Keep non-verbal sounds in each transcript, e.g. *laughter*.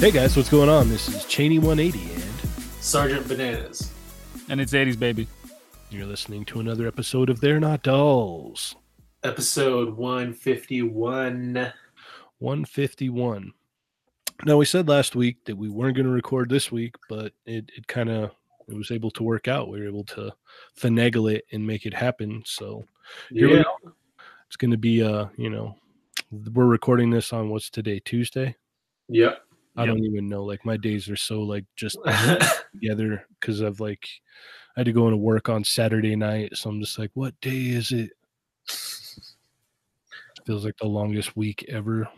Hey guys, what's going on? This is Cheney 180, and Sergeant Bananas. And it's 80s, baby. you're listening to another episode of They're Not Dolls, Episode 151. 151. Now we said last week that we weren't going to record this week, but it, it kind of it was able to work out. We were able to finagle it and make it happen. So Here we Yeah. it's going to be uh, you know, we're recording this on what's today, Tuesday. Yep. I Yep. don't even know. Like my days are so like just *laughs* together because I've like I had to go into work on Saturday night, so I'm just like, what day is it? Feels like the longest week ever,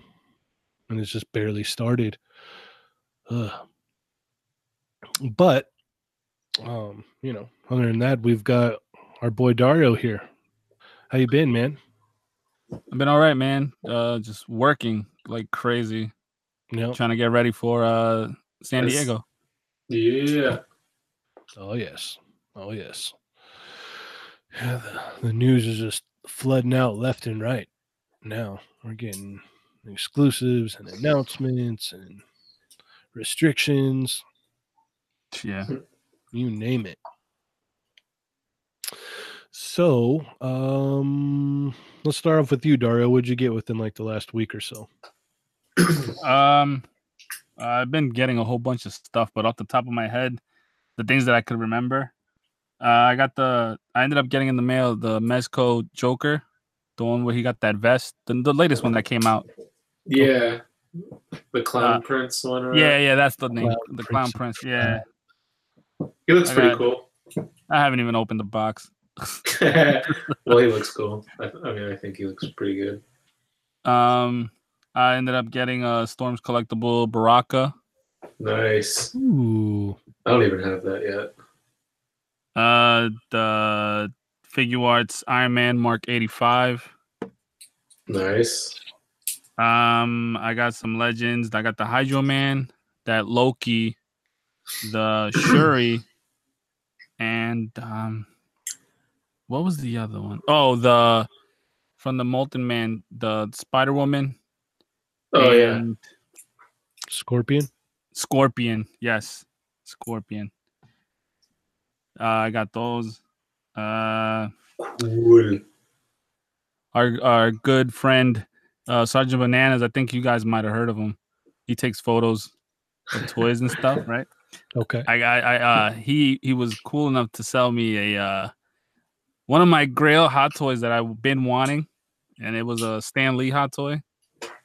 and it's just barely started. Ugh. But, um, you know, other than that, we've got our boy Dario here. How you been, man? I've been all right, man. Uh, just working like crazy, You know, trying to get ready for uh San Nice. Diego. yeah. oh yes, oh yes. Yeah, the, the news is just flooding out left and right. Now we're getting exclusives and announcements and restrictions. Yeah. you name it. So, um, let's start off with you, Dario. What'd you get within like the last week or so? *clears throat* Um, I've been getting a whole bunch of stuff, but off the top of my head, the things that I could remember, uh, I got the. I ended up getting in the mail the Mezco Joker, the one where he got that vest, the, the latest one that came out. Yeah. The Clown Uh, Prince one. Right? Yeah, yeah, that's the name, Clown the Clown Prince. Prince. Yeah, He looks I pretty got- cool. I haven't even opened the box. *laughs* well, he looks *laughs* cool. I, I mean, I think he looks pretty good. Um, I ended up getting a Storms collectible Baraka. Nice. Ooh, I don't even have that yet. Uh, the Figuarts Iron Man Mark 85. Nice. Um, I got some legends. I got the Hydro Man, that Loki, the *clears throat* Shuri, and um, what was the other one? Oh, the from the Molten Man, the Spider Woman. Oh, yeah. Scorpion. Scorpion. Yes, Scorpion. Uh, I got those. Uh, Cool. our our good friend uh Sergeant Bananas. I think you guys might have heard of him. He takes photos of toys and stuff, *laughs* right? Okay. I I, I uh he he was cool enough to sell me a uh one of my Grail hot toys that I've been wanting, and it was a Stan Lee hot toy.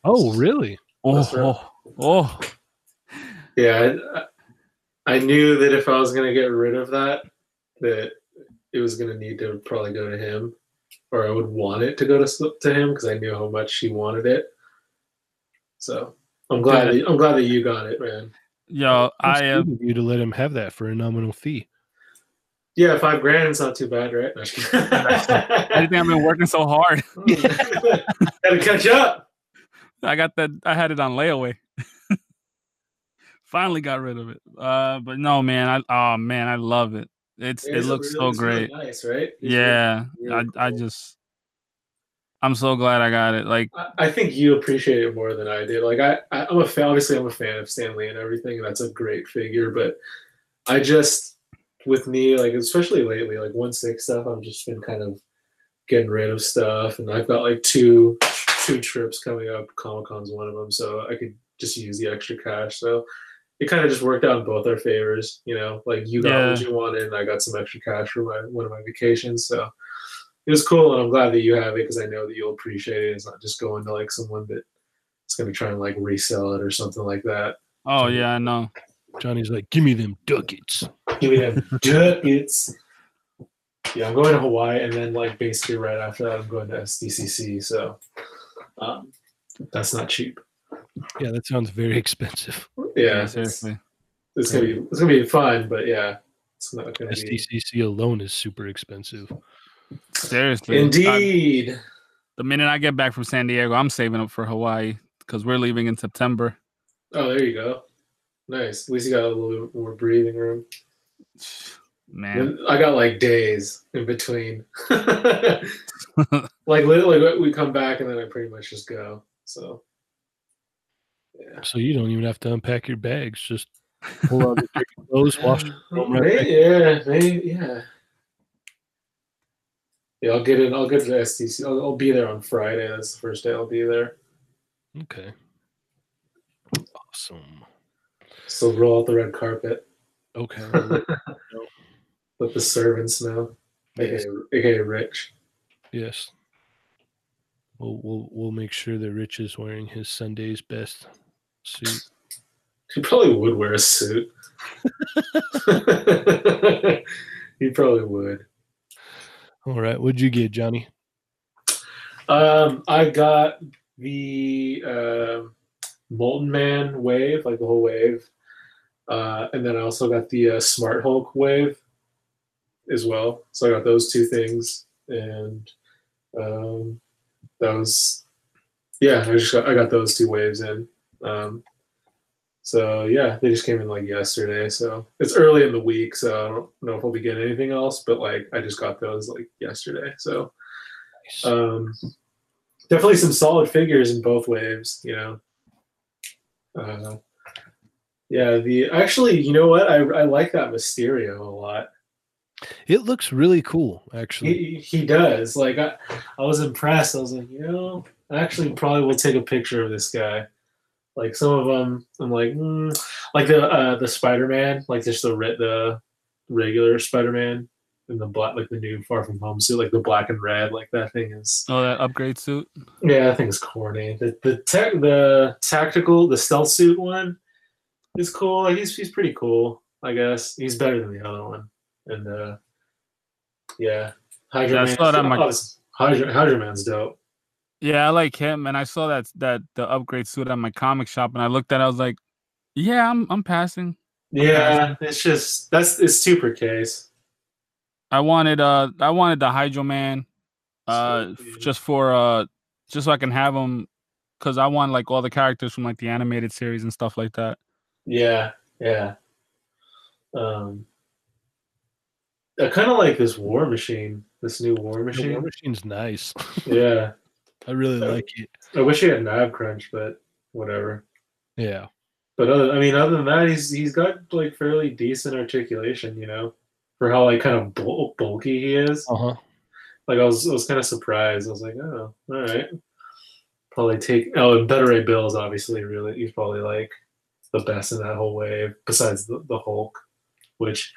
Oh, really? Oh right. oh, oh Yeah. I, I knew that if I was going to get rid of that, that it was going to need to probably go to him, or I would want it to go to to him because I knew how much he wanted it. So I'm glad. Good. That, I'm glad that you got it, man. yo, I am good of you to let him have that for a nominal fee. Yeah, five grand is not too bad, right? No, just kidding. I think I've been working so hard. *laughs* Gotta catch up. I got that. I had it on layaway. Finally got rid of it. Uh, but no, man. I oh man, I love it. It's it It's looks really- so it's really great. nice, right? It's Yeah, really I I cool. just I'm so glad I got it. Like I- I think you appreciate it more than I did. Like I, I I'm a fan. Obviously, I'm a fan of Stan Lee and everything. And that's a great figure. But I just, with me, like especially lately, like one six stuff, I've just been kind of getting rid of stuff. And I've got like two two trips coming up. Comic Con's one of them, so I could just use the extra cash. So it kind of just worked out in both our favors. You know, like you got what you wanted, and I got some extra cash for my one of my vacations. So it was cool, and I'm glad that you have it because I know that you'll appreciate it. It's not just going to like someone that is going to try and like resell it or something like that. oh yeah, I know. Johnny's like, give me them ducats. Give me them *laughs* ducats. Yeah, I'm going to Hawaii, and then like basically right after that, I'm going to SDCC. So um, that's not cheap. Yeah, that sounds very expensive. Yeah, it's, seriously. it's gonna be it's gonna be fun, but yeah, it's not gonna be. SDCC alone is super expensive. Seriously. I- Indeed. the minute I get back from San Diego, I'm saving up for Hawaii because we're leaving in September. Oh, there you go. Nice. At least you got a little bit more breathing room. *sighs* Man. I got like days in between. *laughs* like literally, we come back and then I pretty much just go. So Yeah. So you don't even have to unpack your bags. Just pull out the clothes, *laughs* wash them, right yeah, maybe, yeah. Yeah, I'll get in. I'll get to the STC. I'll, I'll be there on Friday. That's the first day I'll be there. Okay. Awesome. So roll out the red carpet. Okay. *laughs* Let the servants know. yes. AKA, AKA Rich. Yes. We'll, we'll we'll make sure that Rich is wearing his Sunday's best suit. *laughs* He probably would wear a suit. *laughs* he probably would. All right. What'd you get, Johnny? Um, I got the um Molten Man wave, like the whole wave, uh, and then I also got the uh, Smart Hulk wave as well. So I got those two things, and um, that was yeah. I just got, I got those two waves in. Um, so yeah, they just came in like yesterday. So it's early in the week, so I don't know if I'll be getting anything else. But like I just got those like yesterday. So um, definitely some solid figures in both waves. You know. Uh, yeah, the actually, you know what? I I like that Mysterio a lot. It looks really cool, actually. He he does. Like I, I was impressed. I was like, you know, I actually probably will take a picture of this guy. Like some of them, I'm like, mm, like the uh, the Spider Man, like just the re- the regular Spider Man in the black, like the new Far From Home suit, like the black and red, like that thing is. Oh, that upgrade suit. Yeah, that thing's corny. The the tech the tactical the stealth suit one is cool. Like, he's he's pretty cool. I guess he's better than the other one. And uh, yeah, Hydra Yeah, I saw that on my- Hydra, Hydro Man's dope. Yeah, I like him, and I saw that that the upgrade suit at my comic shop, and I looked at, it, I was like, yeah, I'm I'm passing. Yeah, it's just that's it's super case. I wanted uh I wanted the Hydro Man, uh, f- Scorpion. just for uh just so I can have him, cause I want like all the characters from like the animated series and stuff like that. Yeah, yeah. Um, I kind of like this War Machine, this new War Machine. The. War Machine's nice. *laughs* Yeah, I really Yeah. like it. I wish he had an ab crunch, but whatever. Yeah. But other, I mean, other than that, he's he's got like fairly decent articulation, you know, for how like kind of bul- bulky he is. Uh huh. Like I was I was kind of surprised. I was like, oh, all right. Probably take oh, and Beta Ray Bill is obviously really he's probably like the best in that whole wave, besides the, the Hulk, which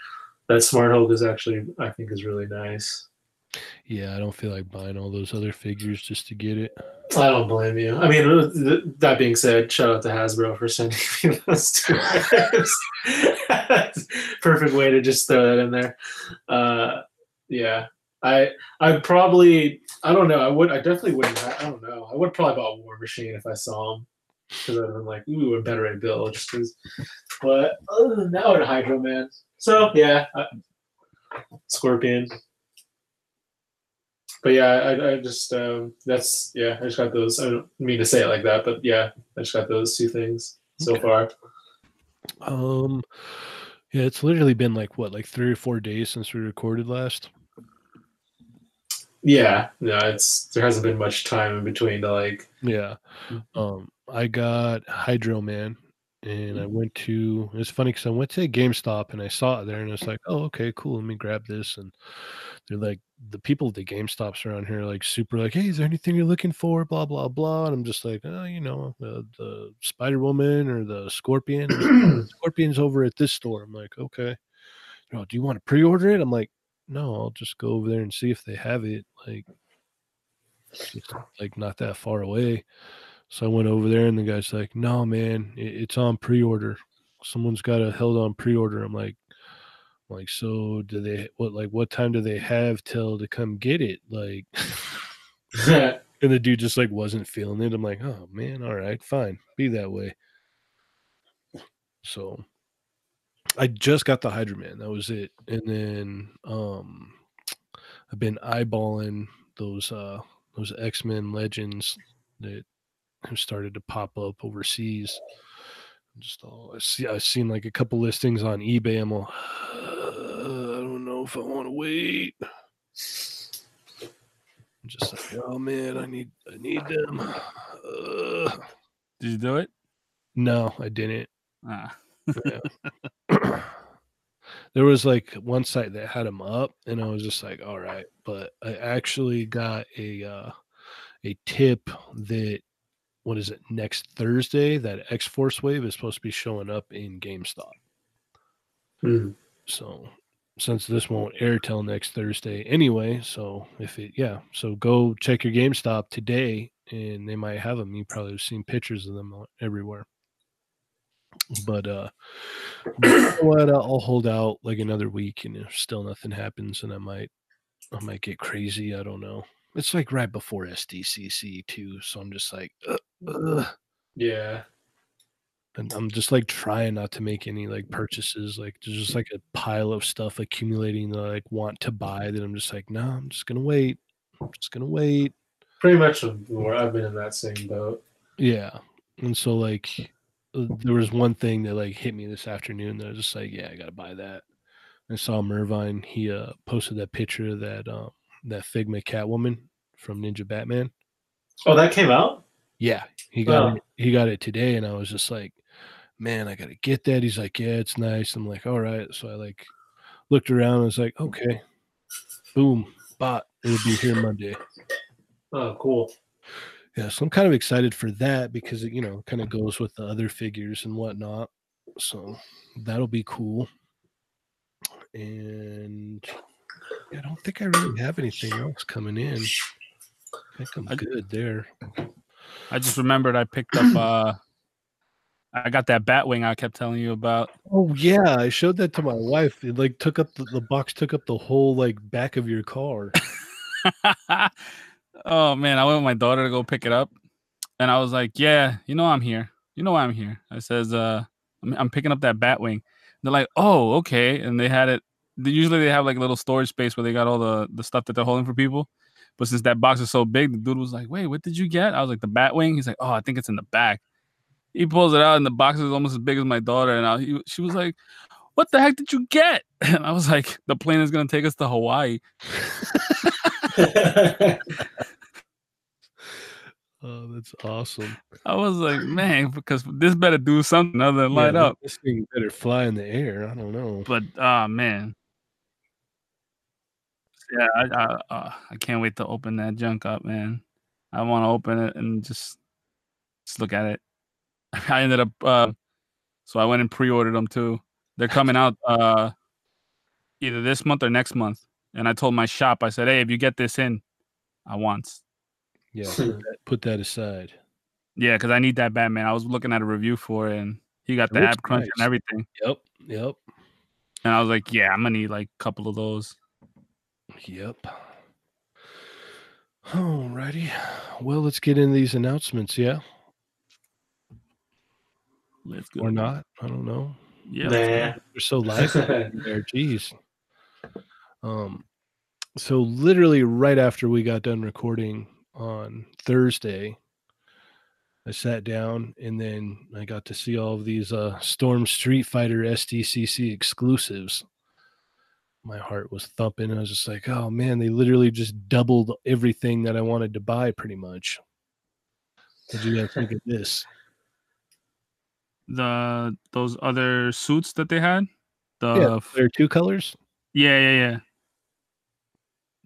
that Smart Hulk is actually I think is really nice. Yeah, I don't feel like buying all those other figures just to get it. I don't blame you. I mean, th- that being said, shout out to Hasbro for *laughs* sending me those two. *laughs* Perfect way to just throw that in there. Uh, yeah, I I probably I don't know. I would I definitely wouldn't. I don't know. I would probably buy War Machine if I saw him because I'd have been like, ooh, a Beta Ray Bill just 'cause- But other than that, would Hydro Man. So yeah, I, Scorpion. But yeah, I, I just um, that's yeah, I just got those. I don't mean to say it like that, but yeah, I just got those two things so Okay. far. Um, yeah, it's literally been like what, like three or four days since we recorded last. Yeah, no, it's there hasn't been much time in between to like. Yeah. Um, I got Hydro Man, and I mm-hmm. went to. It's funny because I went to a GameStop and I saw it there, and it's like, oh, okay, cool. Let me grab this. And they're like, the people at the GameStops around here are like super like, hey, is there anything you're looking for? Blah blah blah. And I'm just like, oh, you know, the the Spider Woman or the Scorpion. *clears throat* Scorpion's over at this store. I'm like, okay. Oh, do you want to pre-order it? I'm like, no, I'll just go over there and see if they have it. Like, just, like not that far away. So I went over there, and the guy's like, "No, man, it, it's on pre-order. Someone's got a held on pre-order." I'm like, I'm like, so do they? What like what time do they have till to come get it? Like, *laughs* and the dude just like wasn't feeling it. I'm like, oh man, all right, fine, be that way. So I just got the Hydro Man. That was it. And then um I've been eyeballing those uh those X-Men legends that have started to pop up overseas. Just all I see I've seen like a couple listings on eBay. I'm all *sighs* I don't know if I want to wait. I'm just like, oh man, I need I need them. Uh, Did you do it? No, I didn't. Ah. Yeah. *laughs* there was like one site that had them up, and I was just like, all right. But I actually got a uh, a tip that what is it next Thursday that X Force Wave is supposed to be showing up in GameStop. Hmm. So since this won't air till next Thursday anyway, so if it yeah, so go check your GameStop today, and they might have them. You probably have seen pictures of them everywhere. But uh, but you know what? I'll hold out like another week, and if still nothing happens, and I might, I might get crazy. I don't know. It's like right before SDCC too, so I'm just like, ugh. Yeah. and I'm just like trying not to make any like purchases. Like there's just like a pile of stuff accumulating that I like want to buy that I'm just like, no, I'm just gonna wait. I'm just gonna wait. Pretty much where I've been in that same boat. Yeah. And so like uh, there was one thing that like hit me this afternoon that I was just like, yeah, I gotta buy that. I saw Mervine, he uh posted that picture of that um that Figma Catwoman from Ninja Batman. Oh, that came out? Yeah, he got it he got it today and I was just like, man, I gotta get that. He's like, Yeah, it's nice. I'm like, all right. So I like looked around and was like, okay, boom, bought. It'll be here Monday. Oh, cool. Yeah, so I'm kind of excited for that because it, you know, kind of goes with the other figures and whatnot. So that'll be cool. And I don't think I really have anything else coming in. I think I'm good there. I just remembered I picked up uh I got that Batwing I kept telling you about. Oh yeah, I showed that to my wife. It like took up the, the box took up the whole like back of your car. *laughs* *laughs* oh man, I went with my daughter to go pick it up. And I was like, Yeah, you know I'm here. You know why I'm here. I says, uh I'm, I'm picking up that Batwing. They're like, Oh, okay. And they had it usually they have like a little storage space where they got all the, the stuff that they're holding for people. But since that box is so big, the dude was like, Wait, what did you get? I was like, The Batwing. He's like, Oh, I think it's in the back. He pulls it out, and the box is almost as big as my daughter. And I, he, she was like, "What the heck did you get?" *laughs* And I was like, "The plane is gonna take us to Hawaii." *laughs* *laughs* Oh, that's awesome. I was like, "Man, because this better do something other than light Yeah, up." This thing better fly in the air. I don't know. But ah, man, yeah, I I, uh, I can't wait to open that junk up, man. I want to open it and just just look at it. *laughs* I ended up, uh, so I went and pre-ordered them too. They're coming out uh, either this month or next month. And I told my shop, I said, "Hey, if you get this in, I want." Yeah, put that, aside. Yeah, because I need that Batman. I was looking at a review for it, and he got It the ab crunch nice. and everything. Yep, yep, And I was like, "Yeah, I'm gonna need like a couple of those." Yep. Alrighty. Well, let's get into these announcements, yeah? Let's go. Or not? I don't know. Yeah. nah. They're so lively *laughs* there. Jeez. Um, so literally right after we got done recording on Thursday, I sat down and then I got to see all of these uh, Storm Street Fighter SDCC exclusives. My heart was thumping. I was just like, oh man, they literally just doubled everything that I wanted to buy pretty much. What do you guys think of this? The those other suits that they had. The yeah, f- there are two colors. yeah, yeah,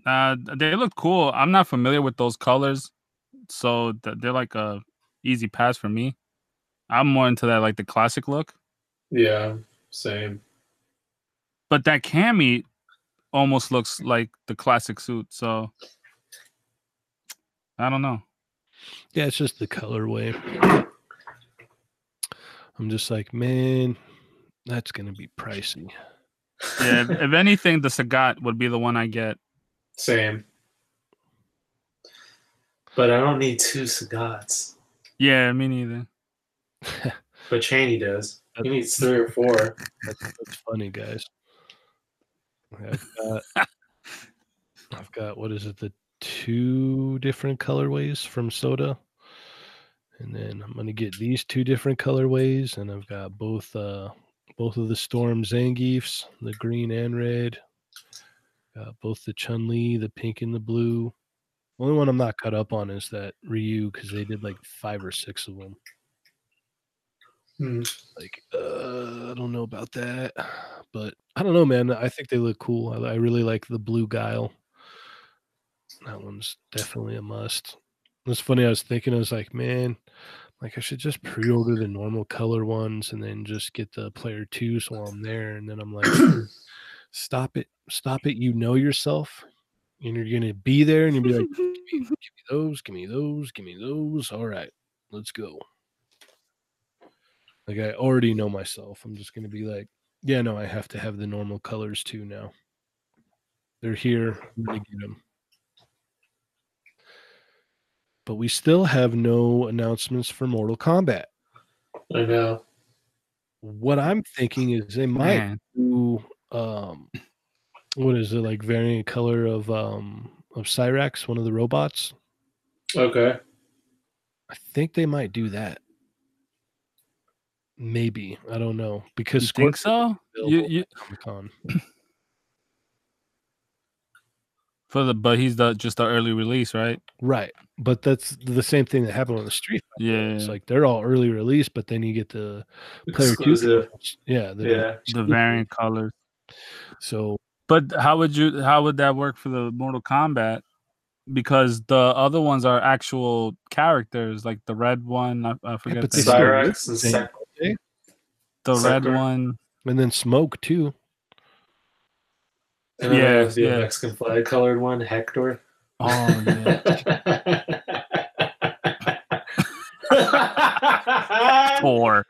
yeah. Uh, they look cool. I'm not familiar with those colors, so th- they're like a easy pass for me. I'm more into that like the classic look. yeah, same. But that Cammy almost looks like the classic suit. So I don't know. Yeah, it's just the colorway. I'm just like, man, that's gonna be pricey. Yeah, if, if anything, the Sagat would be the one I get. Same. But I don't need two Sagats. Yeah, me neither. But Cheney does. He needs three or four. That's, that's funny, guys. I've got, *laughs* I've got what is it? The two different colorways from Soda, and then I'm gonna get these two different colorways, and I've got both uh both of the Storm Zangiefs, the green and red. Got both the Chun Li, the pink and the blue. Only one I'm not caught up on is that Ryu because they did like five or six of them. Hmm. Like, uh, I don't know about that, but I don't know, man. I think they look cool. I, I really like the blue Guile. That one's definitely a must. It's funny. I was thinking, I was like, man, like I should just pre-order the normal color ones and then just get the player two while I'm there. And then I'm like, *coughs* stop it, stop it. You know yourself, and you're gonna be there, and you'll be like, give me, give me those, give me those, give me those. All right, let's go. Like I already know myself. I'm just gonna be like, yeah, no, I have to have the normal colors too now. They're here. I'm gonna get them. But we still have no announcements for Mortal Kombat. I know. What I'm thinking is they might Man, do um what is it like variant color of um of Cyrax, one of the robots. Okay. I think they might do that. Maybe. I don't know. Because you think so? You, you Comic-Con. *clears throat* for the but he's the just the early release, right? Right. But that's the same thing that happened on the street. Fighter. Yeah, It's like they're all early release, but then you get the player two. Exclusive. controls. Yeah. the- Yeah. the variant colors. So But how would you how would that work for the Mortal Kombat? Because the other ones are actual characters, like the red one. I, I forget but the, Cyrax look and the same, Sec- don't they? the red one. and then smoke too. and Yeah, there's the yeah. Mexican flag colored one, Hector. Oh *laughs* yeah, four.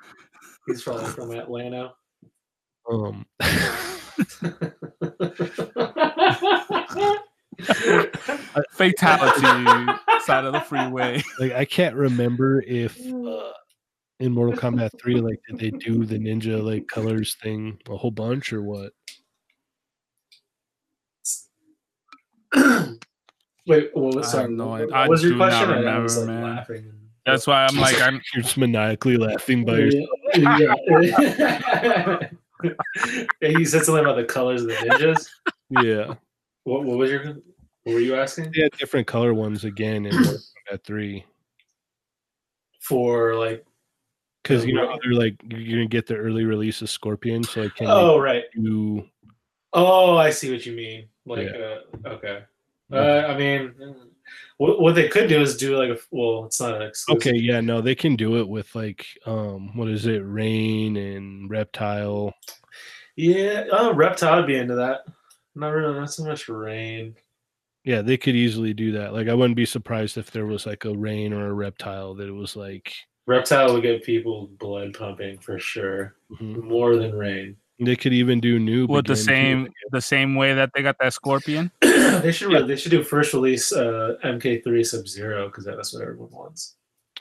He's probably from Atlanta. Um *laughs* Fatality side of the freeway. like I can't remember if *laughs* uh, in Mortal Kombat *laughs* 3 like did they do the ninja like colors thing a whole bunch or what? *clears throat* Wait, what was, have sorry, no what, what I was your question? I- I remember, was, like, man. laughing. That's why I'm like I'm You're just maniacally laughing by yourself. yeah. *laughs* yeah. *laughs* Yeah, you said something about the colors of the ninjas. Yeah. What, what was your? What were you asking? They had different color ones again in Mortal Kombat 3. For like, Because you know Right. they're like you're gonna get the early release of Scorpion, so like can oh right, oh I see what you mean. Like, uh, okay. Uh, I mean, what, what they could do is do like a well, it's not an exclusive. Okay, yeah, no, they can do it with like um what is it, rain and reptile. Yeah, oh, reptile would be into that. Not really, not so much rain. Yeah, they could easily do that. Like I wouldn't be surprised if there was like a rain or a reptile that it was like Reptile would get people blood pumping for sure, mhm. more than rain. they could even do new with the again, too. same the same way that they got that scorpion. *clears throat* they should they should do first release uh, MK3 Sub Zero because that's what everyone wants.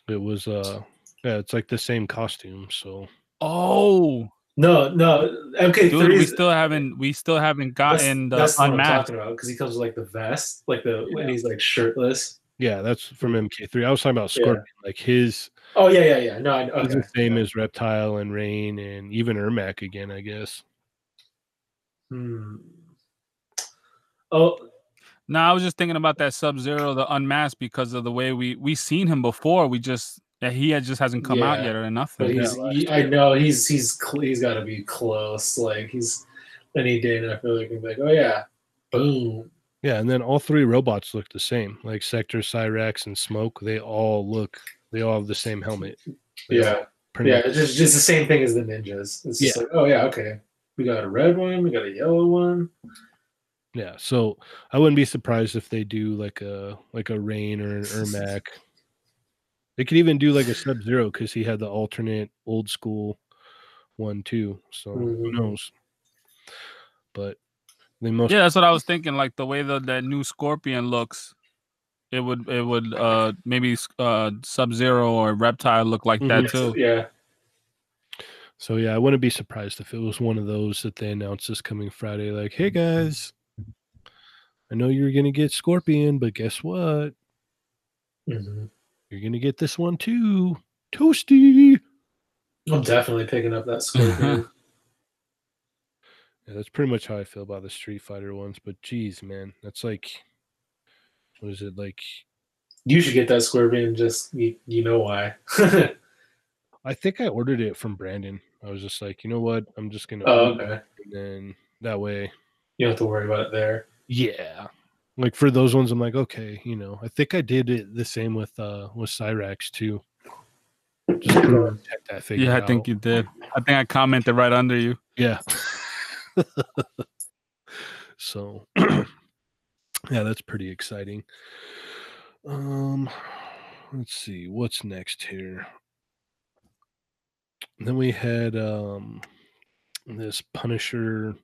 It was uh yeah, it's like the same costume, so Oh, No, no, MK3 dude, we still haven't we still haven't that's, gotten the that's what I'm unmasked. talking about because he comes with like the vest, like the when he's like shirtless. yeah, that's from MK3. I was talking about Yeah. Scorpion, like his Oh yeah, yeah, yeah. No, I, He's okay. the same as Reptile and Rain and even Ermac again, I guess. Hmm. Oh, No, I was just thinking about that Sub Zero, the unmasked, because of the way we we seen him before. We just that he had just hasn't come out yet or but nothing. Yeah, he's he, I know he's he's cl- he's got to be close. Like he's any day now. I feel like he'd be like, oh yeah, boom. Yeah, and then all three robots look the same. Like Sektor, Cyrax, and Smoke, they all look they all have the same helmet. They Yeah, pretty yeah. much- It's just just the same thing as the ninjas. It's just Yeah. like, oh yeah, okay. We got a red one. We got a yellow one. yeah. So I wouldn't be surprised if they do like a like a Rain or an Ermac. They could even do like a Sub Zero because he had the alternate old school one too. So who Mhm. knows? But they most Yeah, that's what I was thinking. Like the way that that new Scorpion looks, it would it would uh maybe uh Sub Zero or Reptile look like that Mhm. too. Yeah. So yeah, I wouldn't be surprised if it was one of those that they announced this coming Friday. Like, hey guys, I know you're gonna get Scorpion, but guess what? Mhm. You're gonna get this one too. Toasty. I'm definitely picking up that scorpion. *laughs* Yeah, that's pretty much how I feel about the Street Fighter ones. But geez, man, that's like, what is it like? you should get that scorpion. Just you, you know why? *laughs* I think I ordered it from Brandon. I was just like, you know what? I'm just gonna Oh, okay. it, and then that way, You don't have to worry about it there. yeah. Like for those ones, I'm like, okay, you know. I think I did it the same with uh with Cyrax too. Just to check that figure Yeah, I out. think you did. I think I commented right under you. Yeah. *laughs* so *clears throat* yeah, that's pretty exciting. Um let's see what's next here. then we had um this Punisher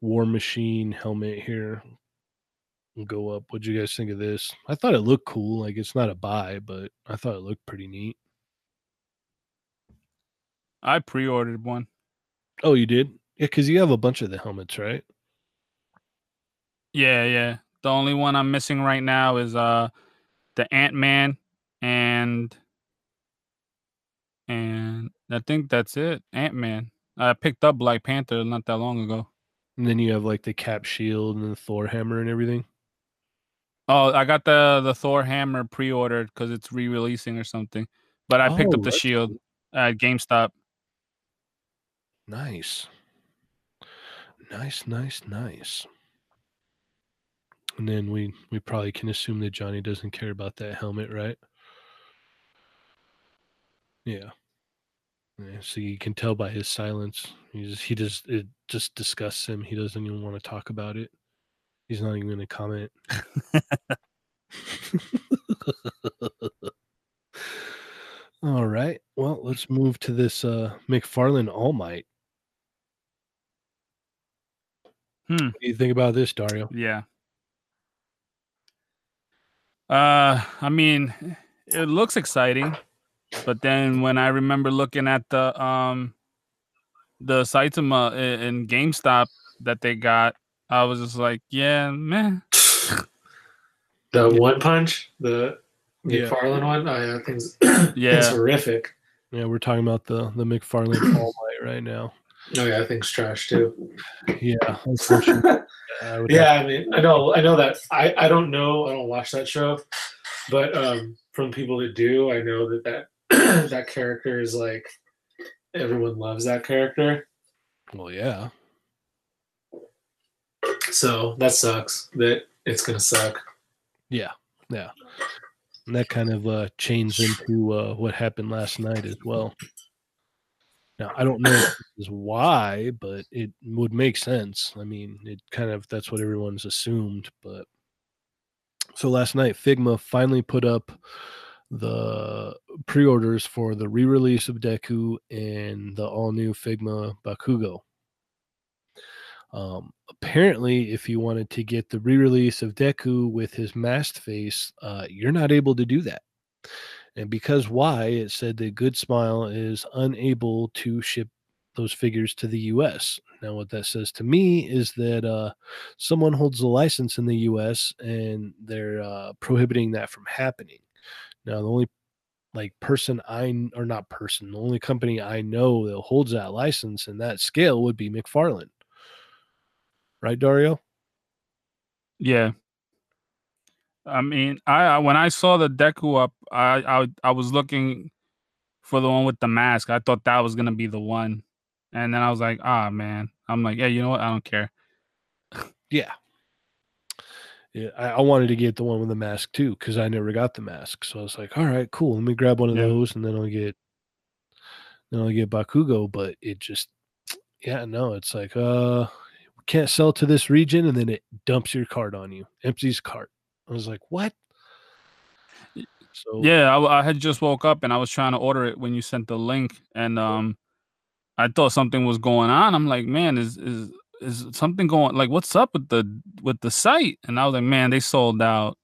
War Machine helmet here go up. What'd you guys think of this? I thought it looked cool. Like it's not a buy, but I thought it looked pretty neat. I pre-ordered one. Oh, you did? Yeah, because you have a bunch of the helmets, right? Yeah, yeah. The only one I'm missing right now is uh the Ant Man and and I think that's it. Ant Man. I picked up Black Panther not that long ago. And then you have like the cap shield and the Thor hammer and everything. Oh, I got the the Thor hammer pre-ordered because it's re-releasing or something. But I picked Oh, up the shield at GameStop. Nice. Nice, nice, nice. And then we we probably can assume that Johnny doesn't care about that helmet, right? Yeah. Yeah, so you can tell by his silence. He just he just it just disgusts him. He doesn't even want to talk about it. He's not even going to comment. *laughs* All right. Well, let's move to this uh McFarlane All Might. Hmm. What do you think about this, Dario? Yeah. Uh, I mean, it looks exciting, but then when I remember looking at the um the Saitama i- in GameStop that they got, I was just like, yeah, man. *laughs* The one punch, the Yeah. McFarlane one, oh, yeah, that thing's Yeah. *clears throat* it's horrific. Yeah, we're talking about the the McFarlane *clears throat* All Might right now. Oh yeah, that thing's trash too. Yeah, unfortunately, *laughs* I yeah, I mean, I know, I know that. I, I don't know, I don't watch that show, but um, from people that do, I know that that *clears throat* that character is like everyone loves that character. well, yeah, So that sucks. That it's gonna suck. yeah, yeah. And that kind of uh, chains into uh, what happened last night as well. Now, I don't know this is why, but it would make sense. I mean, it kind of that's what everyone's assumed. But so last night, Figma finally put up the pre-orders for the re-release of Deku and the all-new Figma Bakugo. Um, apparently, if you wanted to get the re-release of Deku with his masked face, uh, you're not able to do that. And because why, it said that Good Smile is unable to ship those figures to the US. Now, what that says to me is that uh, someone holds a license in the US and they're uh, prohibiting that from happening. Now, the only like person I or not person, the only company I know that holds that license and that scale would be McFarlane. Right, Dario? Yeah. I mean, I, I when I saw the Deku up, I, I I was looking for the one with the mask. I thought that was gonna be the one, and then I was like, ah, man. I'm like, yeah, you know what? I don't care. Yeah. Yeah, I, I wanted to get the one with the mask too because I never got the mask. So I was like, all right, cool. Let me grab one of Yeah. those and then I'll get then I'll get Bakugo. But it just yeah, no, it's like uh can't sell to this region and then it dumps your card on you, empties cart. I was like, what? So Yeah, I, I had just woke up and I was trying to order it when you sent the link, and um, I thought something was going on. I'm like, man, is is is something going? Like, what's up with the with the site? And I was like, man, they sold out.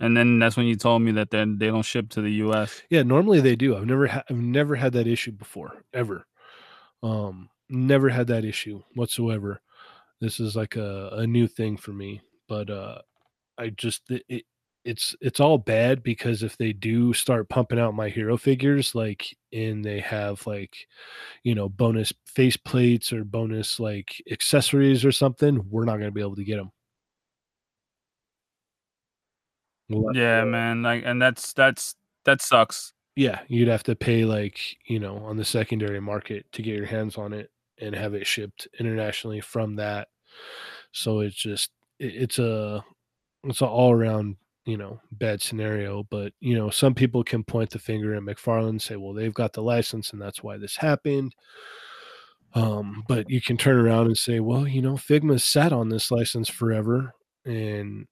And then that's when you told me that they they don't ship to the U.S. Yeah, normally they do. I've never had I've never had that issue before, ever. Um, never had that issue whatsoever. This is like a, a new thing for me. But uh I just it, it it's it's all bad because if they do start pumping out my hero figures, like and they have like you know bonus face plates or bonus like accessories or something, we're not gonna be able to get them. We'll to, Yeah, uh, man. Like, and that's that's that sucks. Yeah, you'd have to pay like, you know, on the secondary market to get your hands on it and have it shipped internationally from that. So it's just it, it's a it's an all around, you know, bad scenario. But, you know, some people can point the finger at McFarlane and say, well, they've got the license and that's why this happened. Um, but you can turn around and say, well, you know, figma sat on this license forever and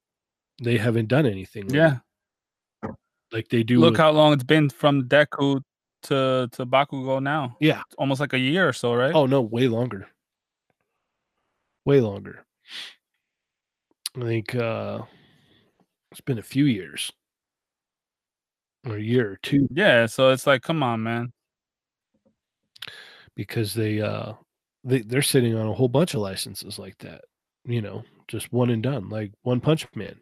they haven't done anything. Yeah. like they do. Look with- how long it's been from Deku to to Bakugo now. yeah. It's almost like a year or so, right? Oh no, way longer. Way longer. I think uh it's been a few years. Or a year or two Yeah. So it's like, come on, man. because they uh they they're sitting on a whole bunch of licenses like that. You know, just one and done, like One Punch Man.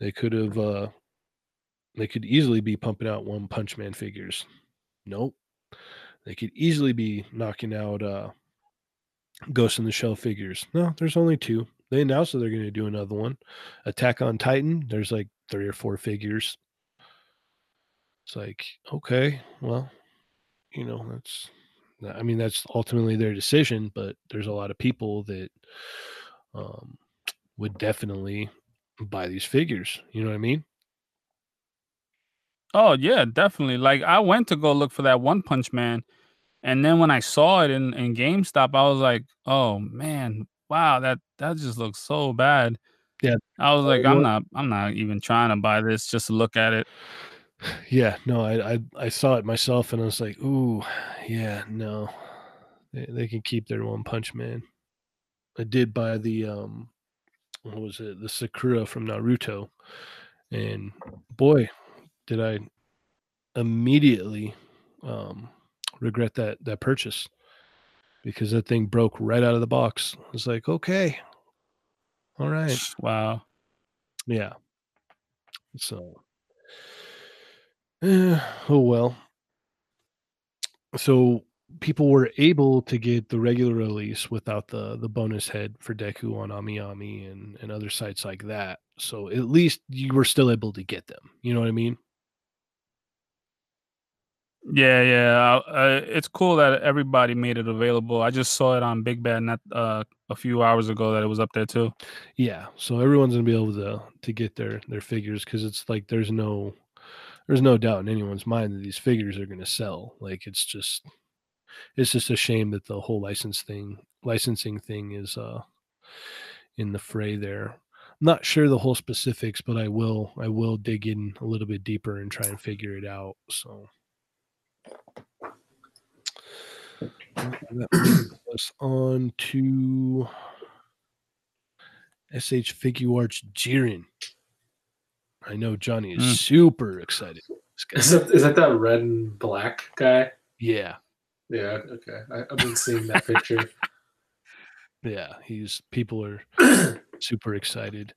They could have uh they could easily be pumping out One Punch Man figures. Nope. They could easily be knocking out uh Ghost in the Shell figures. No, there's only two. They announced that they're going to do another one. Attack on Titan, there's like three or four figures. It's like, okay, well, you know, that's I mean, that's ultimately their decision, but there's a lot of people that um would definitely buy these figures. You know what I mean? Oh yeah, definitely. Like I went to go look for that One Punch Man, and then when I saw it in in GameStop, I was like, oh man, wow, that that just looks so bad. Yeah. I was like, Uh, I'm not, I'm not even trying to buy this just to look at it. *sighs* Yeah, no, I, I I saw it myself and I was like, ooh, yeah, no. They, they can keep their one punch man. I did buy the um what was it, the Sakura from Naruto. And boy, did I immediately um regret that that purchase because that thing broke right out of the box. I was like, okay. All right. Wow. Yeah. So, eh, oh well. So people were able to get the regular release without the the bonus head for Deku on AmiAmi and and other sites like that. So at least you were still able to get them. You know what I mean? Yeah, yeah. Uh, uh, it's cool that everybody made it available. I just saw it on Big Bad not uh, a few hours ago that it was up there too. Yeah. So everyone's gonna be able to to get their their figures because it's like there's no there's no doubt in anyone's mind that these figures are gonna sell. Like it's just it's just a shame that the whole license thing licensing thing is uh in the fray there. Not sure the whole specifics, but I will I will dig in a little bit deeper and try and figure it out. So that brings us on to SH Figuarts Jiren. I know Johnny is Mm. super excited. Is that, is that that red and black guy? Yeah, Yeah. Okay. I, I've been seeing that picture. *laughs* yeah. He's people are *clears throat* super excited.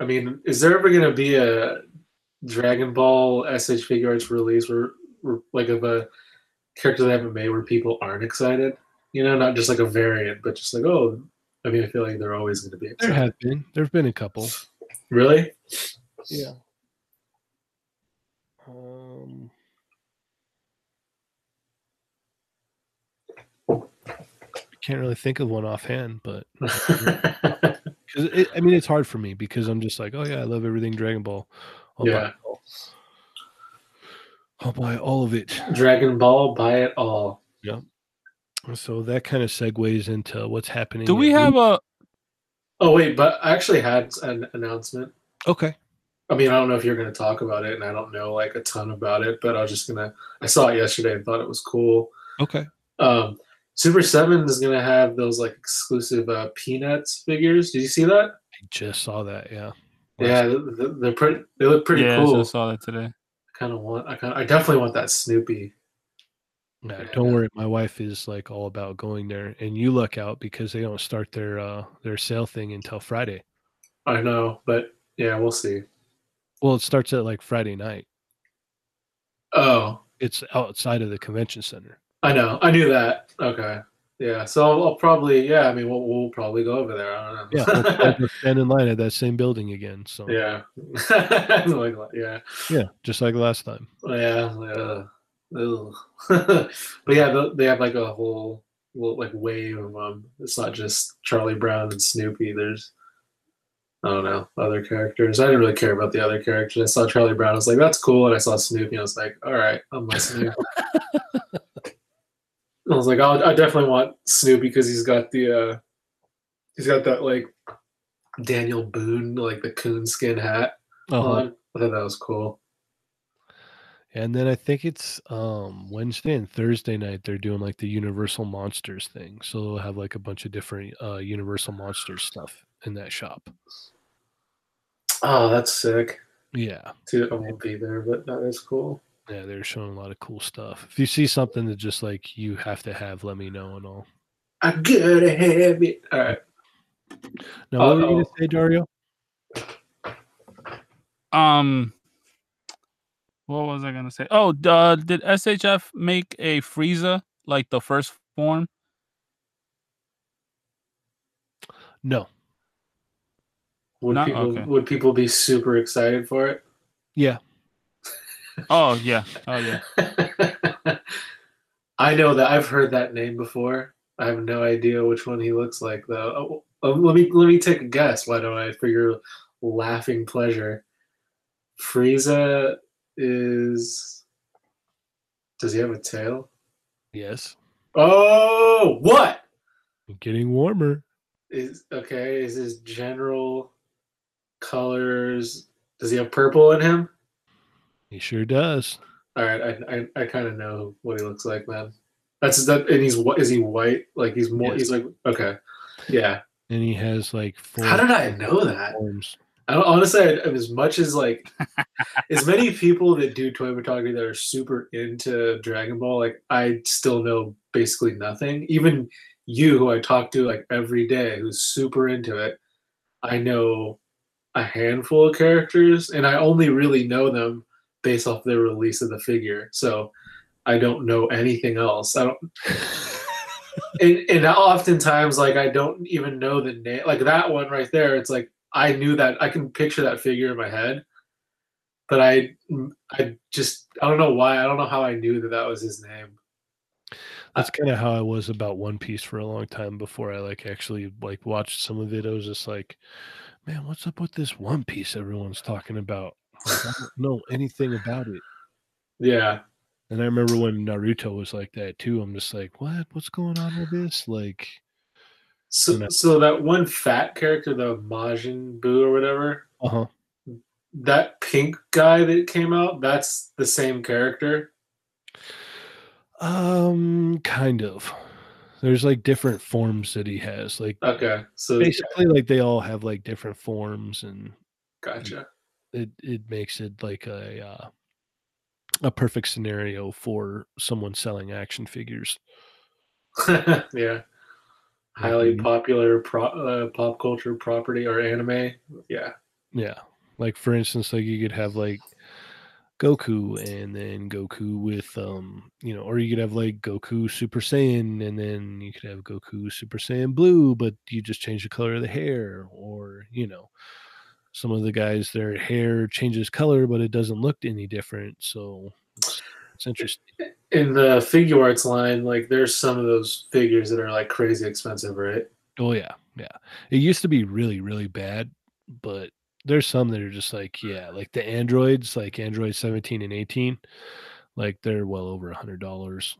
I mean, is there ever going to be a Dragon Ball SH Figuarts release where, where like of a character they haven't made where people aren't excited? You know, not just like a variant, but just like oh, I mean, I feel like they're always going to be Excited. There have been there have been a couple. Really? Yeah. Um, I can't really think of one offhand, but *laughs* *laughs* because I mean it's hard for me because I'm just like, oh yeah, I love everything Dragon Ball. I'll Yeah. it all. I'll buy all of it. Dragon Ball, buy it all. Yeah. So that kind of segues into what's happening. Do we have Loot- a? Oh wait, but I actually had an announcement. Okay. I mean, I don't know if you're going to talk about it, and I don't know like a ton about it, but I was just gonna. I saw it yesterday and thought it was cool. Okay. Um, Super Seven is going to have those like exclusive uh, Peanuts figures. Did you see that? I just saw that. Yeah. Yeah, th- th- they're pretty. They look pretty yeah, I cool. just saw that today. I kind of want. I kind. I definitely want that Snoopy. Yeah, Yeah. don't worry. My wife is like all about going there, and you look out because they don't start their uh their sale thing until Friday. I know, but yeah, we'll see. Well, it starts at like Friday night. Oh, It's outside of the convention center. I know. I knew that. Okay. Yeah, so I'll, I'll probably yeah. I mean, we'll, we'll probably go over there. I don't know. Yeah, go stand in line at that same building again. So yeah, *laughs* like, yeah, yeah, just like last time. yeah. yeah. *laughs* but yeah, they- they have like a whole little, like wave of them. It's not just Charlie Brown and Snoopy. There's I don't know other characters. I didn't really care about the other characters. I saw Charlie Brown. I was like, that's cool, and I saw Snoopy. I was like, all right, I'm listening. *laughs* I was like, I'll, I definitely want Snoopy because he's got the uh he's got that like Daniel Boone like the coonskin hat Uh-huh. on. I thought that was cool. And then I think it's um Wednesday and Thursday night they're doing like the Universal Monsters thing. So they'll have like a bunch of different uh Universal Monsters stuff in that shop. Oh, that's sick. Yeah. Dude, I won't be there, but that is cool. Yeah, they're showing a lot of cool stuff. If you see something that just like you have to have, let me know and all. I gotta have it. All right. Now what were you gonna say, Dario? Um, what was I gonna say? Oh, d- uh, did SHF make a Frieza like the first form? No. Would No? people Okay. would people be super excited for it? Yeah. Oh yeah, oh yeah. *laughs* I know that I've heard that name before. I have no idea which one he looks like though. Oh, oh, oh, let me let me take a guess. Why don't I? For your laughing pleasure, Frieza is. Does he have a tail? Yes. Oh, what Getting warmer. is okay? Is his general colors? Does he have purple in him? He sure does. All right, I I, I kind of know what he looks like, man. That's that, and he's what is he white? Like he's more. Yes. He's like okay, yeah. And he has like four How did I know that? forms. I don't, honestly, I, as much as like as many people that do toy photography that are super into Dragon Ball, like I still know basically nothing. Even you, who I talk to like every day, who's super into it, I know a handful of characters, and I only really know them based off the release of the figure. So I don't know anything else. I don't. *laughs* and, and oftentimes, like I don't even know the name. Like that one right there, it's like I knew that I can picture that figure in my head, but I, I just I don't know why. I don't know how I knew that that was his name. That's kind of how I was about One Piece for a long time before I like actually like watched some of it. I was just like, man, what's up with this One Piece everyone's talking about? I don't know anything about it. Yeah, And I remember when Naruto was like that too. I'm just like, what? What's going on with this? Like, so No. so that one fat character, the Majin Buu or whatever, uh huh. that pink guy that came out, that's the same character. Um, kind of. There's like different forms that he has. Like Okay, so basically, like they all have like different forms, and gotcha. It it makes it like a uh, a perfect scenario for someone selling action figures. *laughs* yeah, highly Mhm. popular pro, uh, pop culture property or anime. Yeah, Yeah. Like for instance, like you could have like Goku and then Goku with um, you know, or you could have like Goku Super Saiyan and then you could have Goku Super Saiyan Blue, but you just change the color of the hair, or you know, some of the guys their hair changes color, but it doesn't look any different. So it's, it's interesting. in the Figuarts line, like there's some of those figures that are like crazy expensive, right? Oh yeah, yeah. It used to be really, really bad, but there's some that are just like, yeah, like the androids, like Android 17 and 18, like they're well over a hundred dollars.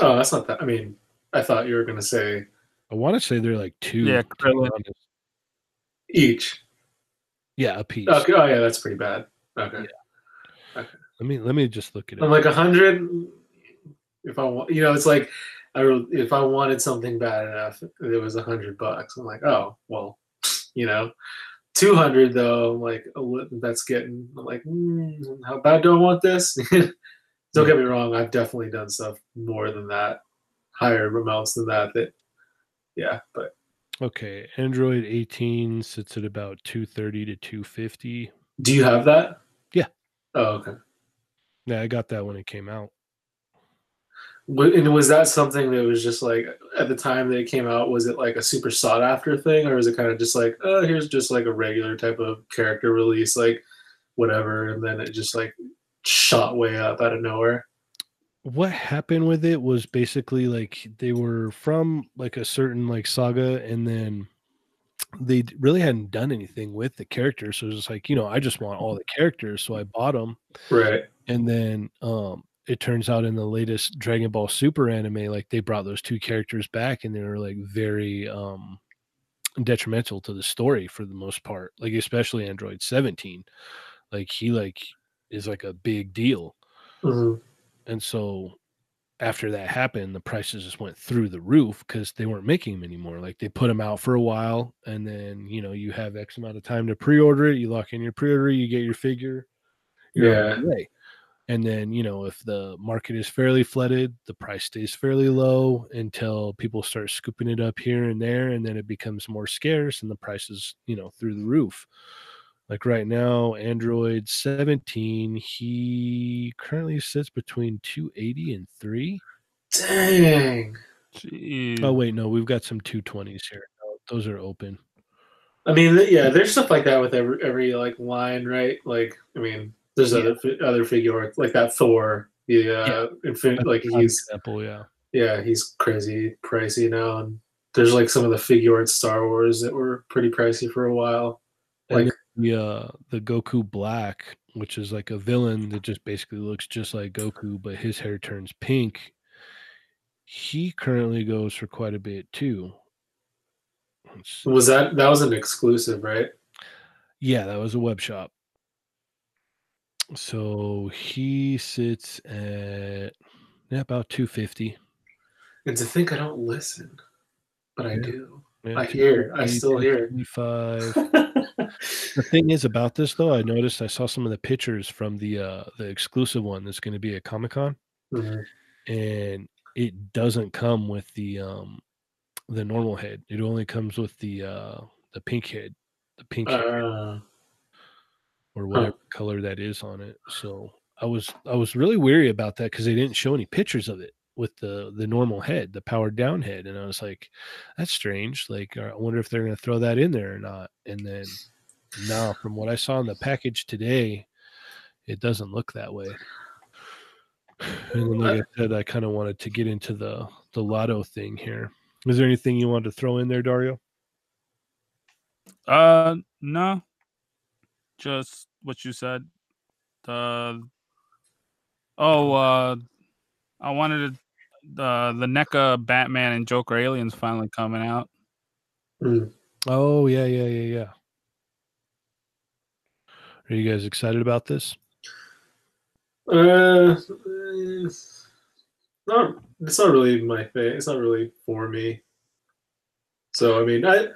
Oh, that's not that. I mean, I thought you were gonna say I want to say they're like two. Yeah, to be acrylic. honest. each. Yeah, a piece. Okay. Oh yeah, that's pretty bad. Okay. Let me let me just look at it. I'm like a hundred. If I want, you know, it's like I if I wanted something bad enough, it was a hundred bucks. I'm like, oh well, *laughs* you know, two hundred though. I'm like, oh, that's getting. I'm like, mm, how bad do I want this? *laughs* Don't get me wrong. I've definitely done stuff more than that, higher amounts than that. That, yeah, but Okay, Android 18 sits at about 230 to 250. do you have that? Yeah. Oh, okay. Yeah, I got that when it came out. And was that something that was just like at the time that it came out? Was it like a super sought after thing, or was it kind of just like, oh, here's just like a regular type of character release, like whatever, and then it just like shot way up out of nowhere? What happened with it was basically like they were from like a certain like saga and then they really hadn't done anything with the characters so it was just like you know i just want all the characters so i bought them Right. and then um it turns out in the latest dragon ball super anime like they brought those two characters back and they were like very um detrimental to the story for the most part like especially android 17 like he like is like a big deal Mhm. And so after that happened, the prices just went through the roof because they weren't making them anymore. Like they put them out for a while, and then you know you have X amount of time to pre-order it. You lock in your pre-order, you get your figure. you're on your way. And then you know if the market is fairly flooded, the price stays fairly low until people start scooping it up here and there, and then it becomes more scarce, and the prices you know through the roof. Like right now, Android 17, he currently sits between 280 and 3. Dang. Jeez. Oh, wait, no, we've got some 220s here. No, those are open. I mean, yeah, there's stuff like that with every every like line, right? Like, I mean, there's Yeah. other other figure like that Thor, the uh, Infin- like he's example, yeah. yeah, he's crazy pricey now, and there's like some of the figure art Star Wars that were pretty pricey for a while. And Like, The, uh, the Goku Black, which is like a villain that just basically looks just like Goku, but his hair turns pink. He currently goes for quite a bit too. Let's was that that was an exclusive, right? Yeah, that was a web shop. So he sits at yeah, about 250. And to think I don't listen, but I do. Yeah, I hear. I still hear. 275. *laughs* The thing is about this though, I noticed I saw some of the pictures from the uh the exclusive one that's going to be at Comic Con, Mhm. and it doesn't come with the um the normal head. It only comes with the uh the pink head, the pink head Uh, or whatever color that is on it. So I was I was really weary about that because they didn't show any pictures of it with the the normal head, the powered down head, and I was like, that's strange. Like I wonder if they're going to throw that in there or not. And then no, from what I saw in the package today, it doesn't look that way. And then, like I said, I kind of wanted to get into the the lotto thing here. Is there anything you wanted to throw in there, Dario? Uh, no. Just what you said. The oh, uh, I wanted to, the the NECA Batman and Joker aliens finally coming out. mm. Oh yeah, yeah, yeah, yeah. Are you guys excited about this? Uh, eh, not. It's not really my thing. It's not really for me. So I mean, I,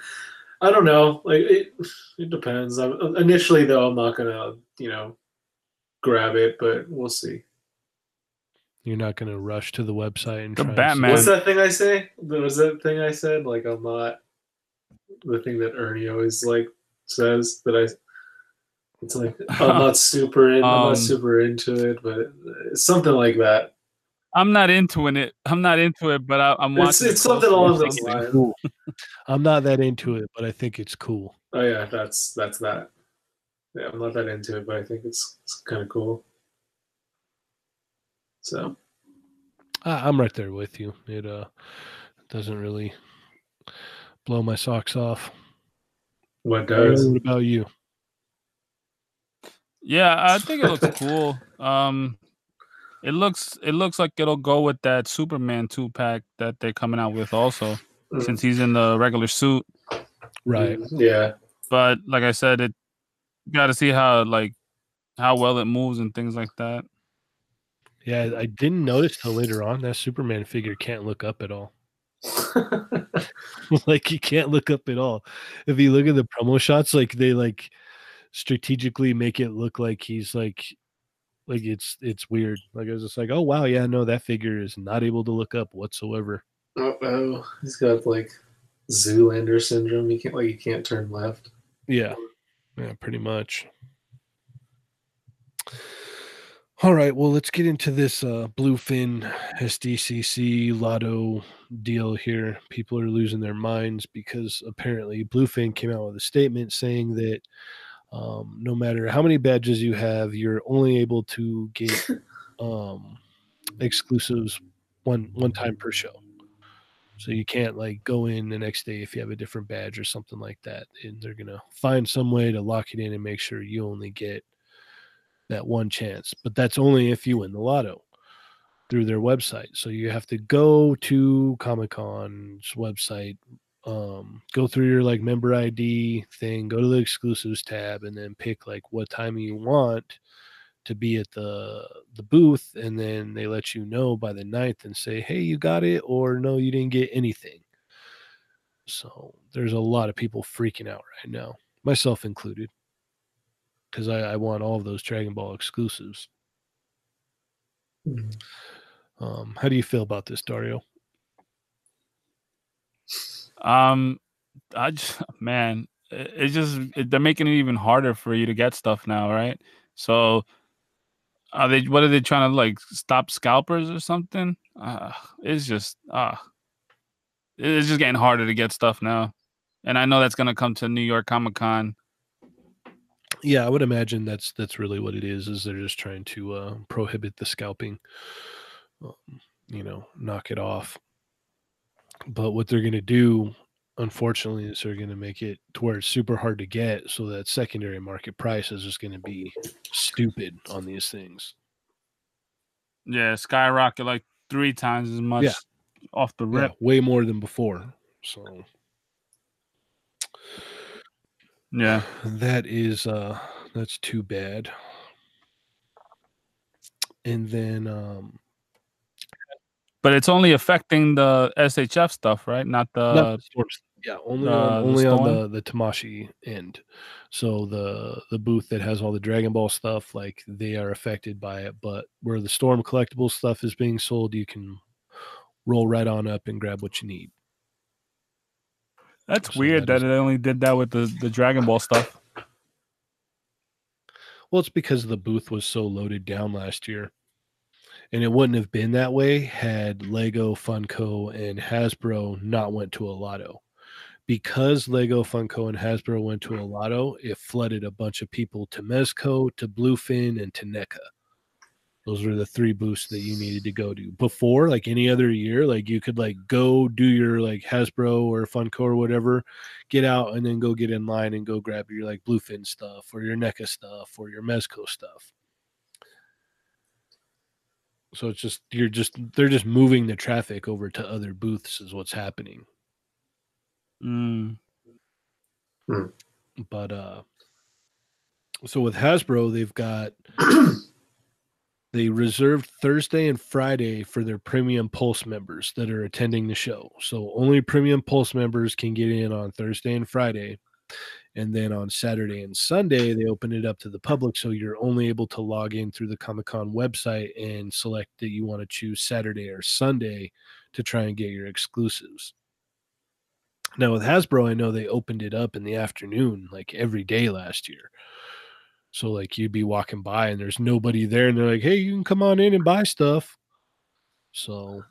I don't know. Like it, it depends. I'm, initially, though, I'm not gonna, you know, grab it, but we'll see. You're not going to rush to the website and The try and Batman- What's that thing I say? What was that thing I said? Like I'm not. The thing that Ernie always like says that I. It's like I'm not *laughs* super in. I'm Um, not super into it, but it's something like that. I'm not into it. I'm not into it, but I, I'm It's- watching. it it's something closely or along those lines. Cool. I'm not that into it, but I think it's cool. Oh yeah, that's that's that. Yeah, I'm not that into it, but I think it's, it's kind of cool. So I, I'm right there with you. It uh doesn't really blow my socks off. what does? What about you? Yeah, I think it looks cool. *laughs* Um, it looks it looks like it'll go with that Superman two pack that they're coming out with also, Mm. since he's in the regular suit. Right. Yeah. But like I said, it got to see how like how well it moves and things like that. Yeah, I didn't notice till later on that Superman figure can't look up at all. *laughs* *laughs* like he can't look up at all. If you look at the promo shots, like they like strategically make it look like he's like like it's it's weird. Like I was just like, oh wow, yeah, no, that figure is not able to look up whatsoever. oh, oh, he's got like Zoolander syndrome. He can't like he can't turn left. Yeah. Yeah, pretty much. All right, well, let's get into this uh, Bluefin SDCC Lotto deal here. People are losing their minds because apparently Bluefin came out with a statement saying that um, no matter how many badges you have, you're only able to get *laughs* um, exclusives one one time per show. So you can't like go in the next day if you have a different badge or something like that. And they're gonna find some way to lock it in and make sure you only get that one chance. But that's only if you win the lotto through their website. So you have to go to Comic Con's website, um, go through your like member ID thing, go to the exclusives tab, and then pick like what time you want to be at the the booth, and then they let you know by the 9th and say, hey, you got it, or no, you didn't get anything. So there's a lot of people freaking out right now, myself included, because I, I want all of those Dragon Ball exclusives. Um, how do you feel about this, Dario? Um, I just *laughs* man, it, it's just it, they're making it even harder for you to get stuff now, right? So, are they? What are they trying to like stop scalpers or something? Uh, it's just ah, it's just getting harder to get stuff now, and I know that's gonna come to New York Comic Con. Yeah, I would imagine that's that's really what it is. Is they're just trying to uh, prohibit the scalping, um, you know, knock it off. But what they're going to do, unfortunately, is they're going to make it to where it's super hard to get, so that secondary market price is just going to be stupid on these things. Yeah, skyrocket like three times as much yeah. off the Yeah, way more than before. So Yeah. that is uh that's too bad. And then um But it's only affecting the SHF stuff, right? Not the the yeah, only the- on, the only on the the Tamashii end. So the the booth that has all the Dragon Ball stuff, like they are affected by it. But where the Storm collectible stuff is being sold, you can roll right on up and grab what you need. That's So weird that that it only did that with the, the Dragon Ball stuff. Well, it's because the booth was so loaded down last year. And it wouldn't have been that way had Lego, Funko, and Hasbro not went to a lotto. Because Lego, Funko, and Hasbro went to a lotto, it flooded a bunch of people to Mezco, to Bluefin, and to NECA. Those were the three booths that you needed to go to. Before, like any other year, like you could like go do your like Hasbro or Funko or whatever, get out and then go get in line and go grab your like Bluefin stuff or your NECA stuff or your Mezco stuff. So it's just you're just they're just moving the traffic over to other booths is what's happening. Mm. But uh so with Hasbro they've got *clears throat* they reserved Thursday and Friday for their premium pulse members that are attending the show. So only premium pulse members can get in on Thursday and Friday. And then on Saturday and Sunday, they open it up to the public. So you're only able to log in through the Comic Con website and select that you want to choose Saturday or Sunday to try and get your exclusives. Now, with Hasbro, I know they opened it up in the afternoon, like every day last year. So, like, you'd be walking by and there's nobody there, and they're like, hey, you can come on in and buy stuff. So,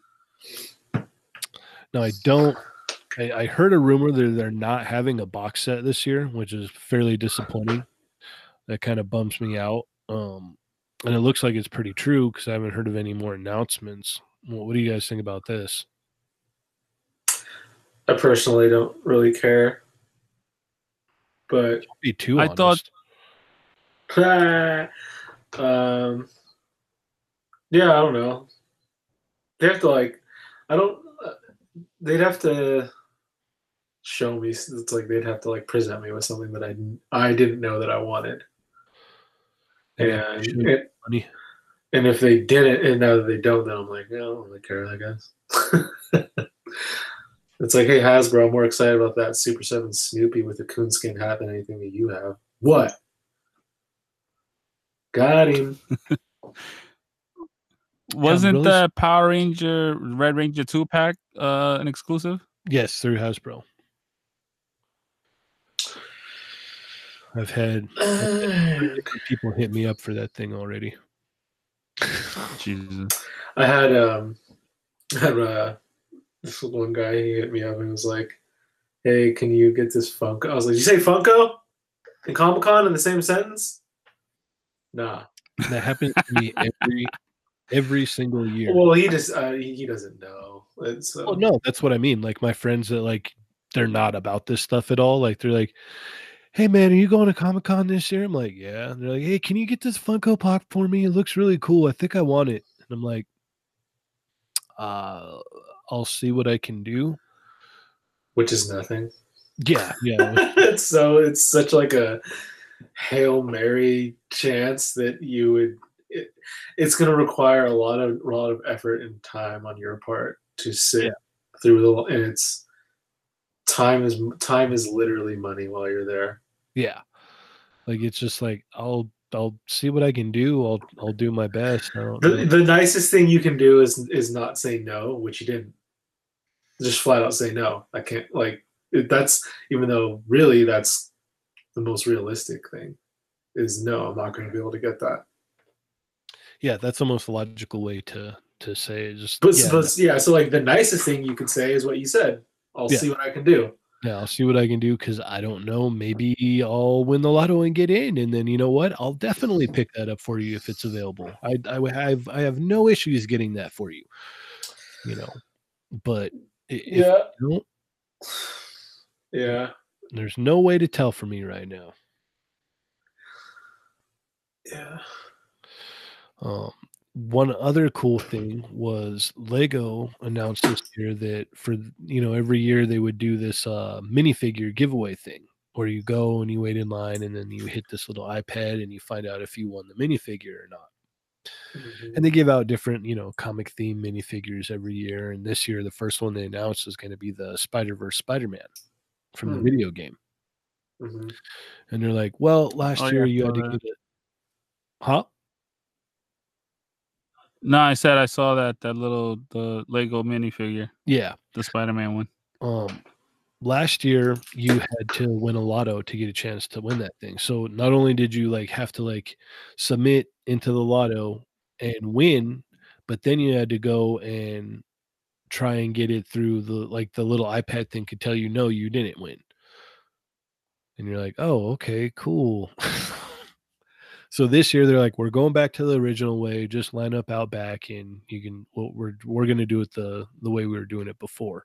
now I don't I, I heard a rumor that they're not having a box set this year, which is fairly disappointing. That kind of bumps me out. Um, and it looks like it's pretty true because I haven't heard of any more announcements. What, what do you guys think about this? I personally don't really care, but Be too I thought- honest. Um, yeah, I don't know. They have to like, I don't. Uh, they'd have to show me. It's like they'd have to like present me with something that I I didn't know that I wanted. Yeah, And it, Funny. and if they didn't, and now that they don't, then I'm like, no, I don't really care. I guess. *laughs* it's like, hey Hasbro, I'm more excited about that Super7 Snoopy with the coonskin hat than anything that you have. What? Got him. *laughs* Wasn't really the Power Ranger Red Ranger two pack uh, an exclusive? Yes, through Hasbro. I've had Uh, people hit me up for that thing already. Jesus. I had um I had uh this one guy he hit me up and was like, Hey, can you get this Funko? I was like, Did you say Funko? And Comic Con in the same sentence? Nah. *laughs* That happens to me every every single year. Well, he just uh, he, doesn't know. It's Well, no, that's what I mean. Like my friends that like they're not about this stuff at all. Like they're like, "Hey man, are you going to Comic Con this year?" I'm like, "Yeah." And they're like, "Hey, can you get this Funko Pop for me? It looks really cool. I think I want it." And I'm like, "Uh, I'll see what I can do." which is nothing. Yeah, yeah. it's *laughs* so it's such like a hail mary chance that you would. It, it's going to require a lot of a lot of effort and time on your part to sit Yeah. through the and it's time is time is literally money while you're there. yeah. Like it's just like I'll I'll see what I can do. I'll I'll do my best. The, the nicest thing you can do is is not say no, which you didn't. Just flat out say no. I can't like that's even though really that's the most realistic thing is no, I'm not going to be able to get that. Yeah, that's the most logical way to to say it. Just But yeah, but yeah, so like the nicest thing you could say is what you said. I'll Yeah. see what I can do. Yeah, I'll see what I can do because I don't know. Maybe I'll win the lotto and get in, and then you know what? I'll definitely pick that up for you if it's available. I I have I have no issues getting that for you. You know, but if Yeah. you don't, *sighs* Yeah. There's no way to tell for me right now. Yeah. Um, one other cool thing was Lego announced this year that for you know every year they would do this uh, minifigure giveaway thing, where you go and you wait in line and then you hit this little iPad and you find out if you won the minifigure or not. Mhm. And they give out different you know comic theme minifigures every year. And this year the first one they announced is going to be the Spider Verse Spider Man from the Hmm. video game. Mhm. And they're like, well, last Oh, year I you had to that. get it, huh? No, I said I saw that that little the Lego minifigure, Yeah. the Spider-Man one. um last year you had to win a lotto to get a chance to win that thing so not only did you like have to like submit into the lotto and win but then you had to go and try and get it through the like the little ipad thing could tell you no you didn't win and you're like oh okay cool *laughs* so this year they're like we're going back to the original way just line up out back and you can well, we're we're going to do it the the way we were doing it before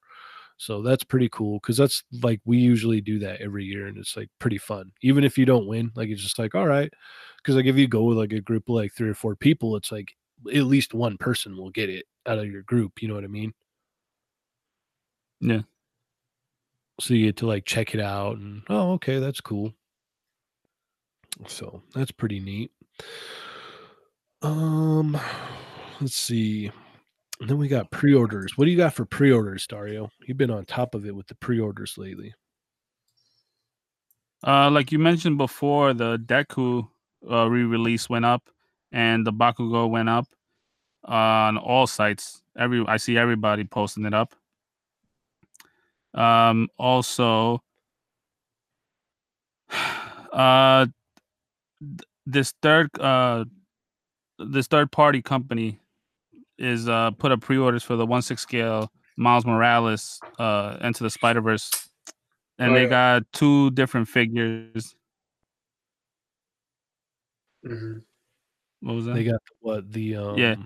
so that's pretty cool because that's like we usually do that every year and it's like pretty fun. Even if you don't win, like it's just like, all right. Because like if you go with like a group of like three or four people, it's like at least one person will get it out of your group. You know what I mean? Yeah. So you get to like check it out and oh, okay, that's cool. So that's pretty neat. Um, let's see. And then we got pre-orders. What do you got for pre-orders, Dario? You've been on top of it with the pre-orders lately. Uh, like you mentioned before, the Deku uh, re-release went up, and the Bakugo went up on all sites. Every I see everybody posting it up. Um, also, uh, th- this third uh, this third party company is uh put up pre-orders for the one six scale Miles Morales uh into the Spider Verse, and Oh, they yeah. got two different figures. Mhm. What was that? They got what the um Yeah.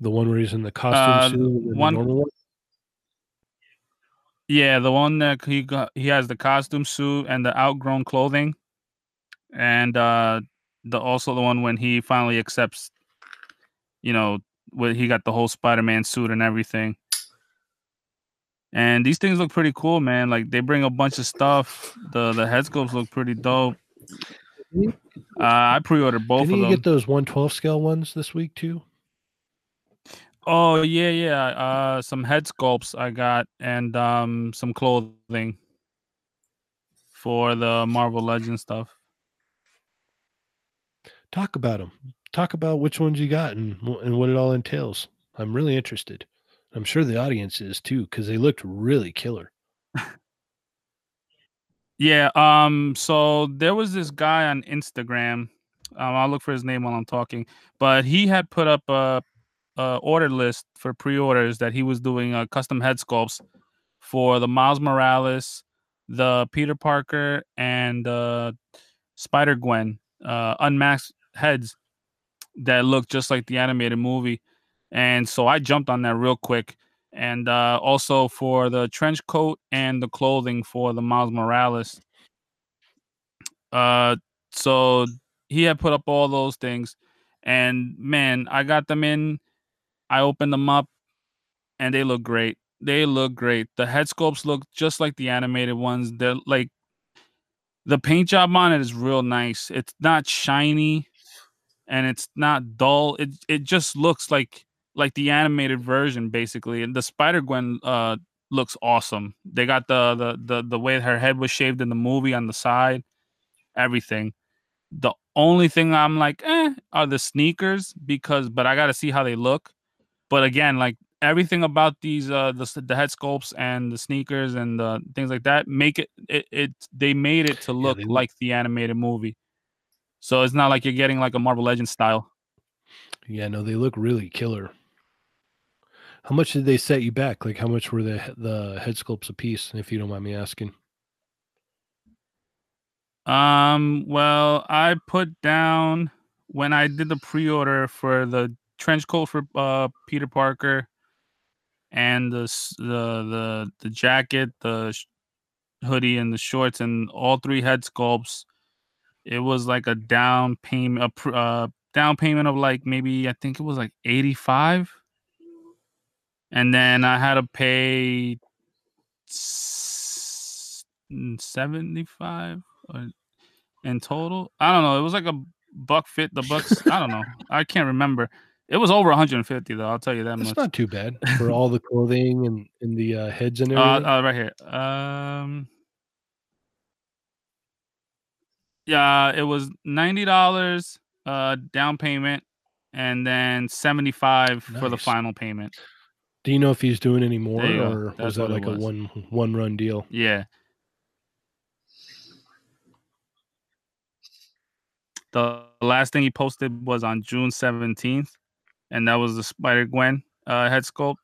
the one where he's in the costume Uh, suit and then the normal one? Yeah, the one that he got he has the costume suit and the outgrown clothing. And uh the also the one when he finally accepts you know, when he got the whole Spider-Man suit and everything. And these things look pretty cool, man. Like they bring a bunch of stuff. The the head sculpts look pretty dope. Uh, I pre-ordered both Didn't you them. get those 112 scale ones this week too? Oh yeah, yeah. Uh, some head sculpts I got, and um, some clothing for the Marvel Legends stuff. Talk about them. Talk about which ones you got and and what it all entails. I'm really interested. I'm sure the audience is too because they looked really killer. Yeah. Um. So there was this guy on Instagram. Um, I'll look for his name while I'm talking. But he had put up a, a order list for pre-orders that he was doing uh, custom head sculpts for the Miles Morales, the Peter Parker, and uh, Spider Gwen uh, unmasked heads that look just like the animated movie. And so I jumped on that real quick. And uh, also for the trench coat and the clothing for the Miles Morales. Uh, so he had put up all those things. And man, I got them in. I opened them up and they look great. They look great. The head sculpts look just like the animated ones. They're like the paint job on it is real nice. It's not shiny and it's not dull. It it just looks like like the animated version basically. And the Spider Gwen uh looks awesome. They got the the the the way her head was shaved in the movie on the side, everything. The only thing I'm like, eh, are the sneakers because, but I got to see how they look. But again, like everything about these uh the, the head sculpts and the sneakers and the things like that make it it, it they made it to look look- like the animated movie so it's not like you're getting like a marvel legends style Yeah, no, they look really killer. How much did they set you back? Like, how much were the the head sculpts a piece, if you don't mind me asking? um well i put down when i did the pre-order for the trench coat for uh peter parker and the the the, the jacket the hoodie and the shorts and all three head sculpts. It was like a down payment a uh, down payment of like maybe i think it was like 85 and then i had to pay mm, 75 in total? I don't know. It was like a buck fit the bucks i don't know. I can't remember it was over 150 though i'll tell you that That's much not too bad *laughs* for all the clothing and, and the uh, heads and uh, everything. uh, right here. Um, yeah, it was ninety dollars uh down payment, and then seventy five for the final payment. Do you know if he's doing any more, or That's was that like a one one run deal? Yeah. The last thing he posted was on June seventeenth, and that was the Spider Gwen uh, head sculpt.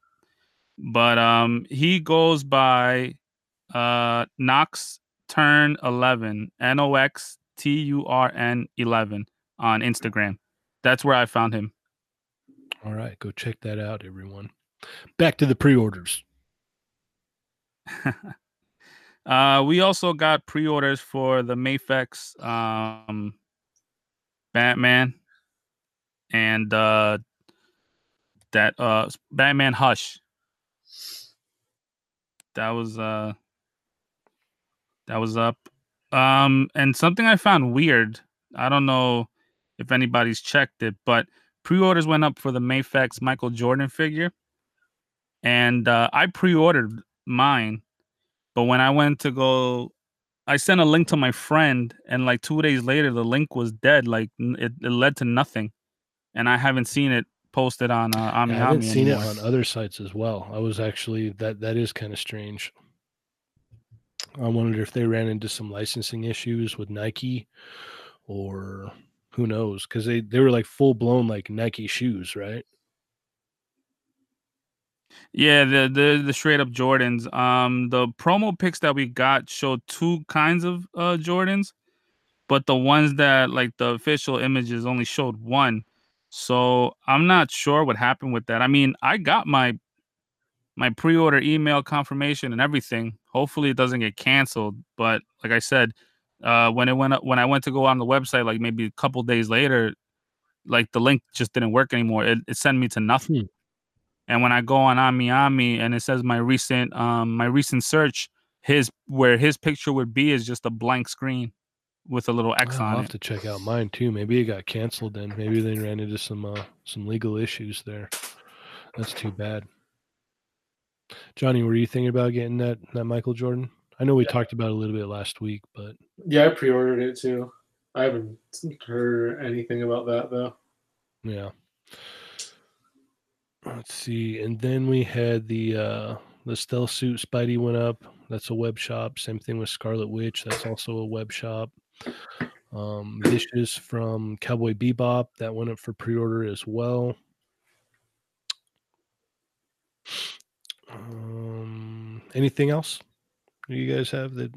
But um, he goes by uh, Nox Turn Eleven, N O X T U R N Eleven on Instagram. That's where I found him. All right, go check that out, everyone. Back to the pre-orders. *laughs* uh, we also got pre-orders for the Mafex um, Batman and uh, that uh, Batman Hush. That was uh, that was up. Um, and something I found weird. I don't know if anybody's checked it, but pre-orders went up for the Mafex Michael Jordan figure, and uh, I pre-ordered mine. But when I went to go, I sent a link to my friend, and like two days later, the link was dead. Like it, it led to nothing, and I haven't seen it posted on uh, Ami I haven't Ami seen anymore. it on other sites as well. I was actually that that is kind of strange. I wondered if they ran into some licensing issues with Nike, or who knows? Because they they were like full blown like Nike shoes, right? Yeah, the the the straight up Jordans. Um, the promo pics that we got showed two kinds of uh Jordans, but the ones that like the official images only showed one. So I'm not sure what happened with that. I mean, I got my my pre-order email confirmation and everything. Hopefully, it doesn't get canceled. But like I said, uh, when it went up, when I went to go on the website, like maybe a couple days later, like the link just didn't work anymore. It, it sent me to nothing. Hmm. And when I go on AmiAmi and it says my recent um my recent search, his where his picture would be is just a blank screen with a little X Wow, I'll have it. to check out mine too. Maybe it got canceled then. Maybe they ran into some uh, some legal issues there. That's too bad. Johnny, were you thinking about getting that that Michael Jordan? I know we Yeah. talked about it a little bit last week, but Yeah, I pre-ordered it too. I haven't heard anything about that though. yeah. Let's see. And then we had the uh the stealth suit Spidey went up. That's a web shop. Same thing with Scarlet Witch. That's also a web shop. Um, Vicious from Cowboy Bebop that went up for pre-order as well. Um, anything else do you guys have that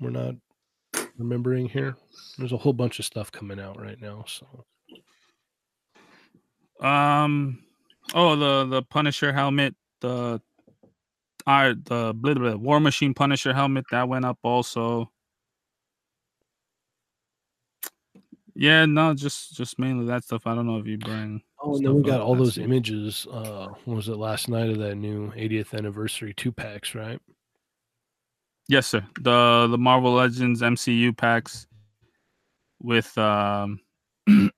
we're not remembering here? There's a whole bunch of stuff coming out right now. So Um. Oh, the the Punisher helmet, the I the blah, blah, War Machine Punisher helmet that went up also. Yeah, no, just just mainly that stuff. I don't know if you bring. Oh, and then we got all those images. Uh, what was it last night of that new 80th anniversary two packs, right? Yes, sir. The the Marvel Legends MCU packs with um *clears throat* the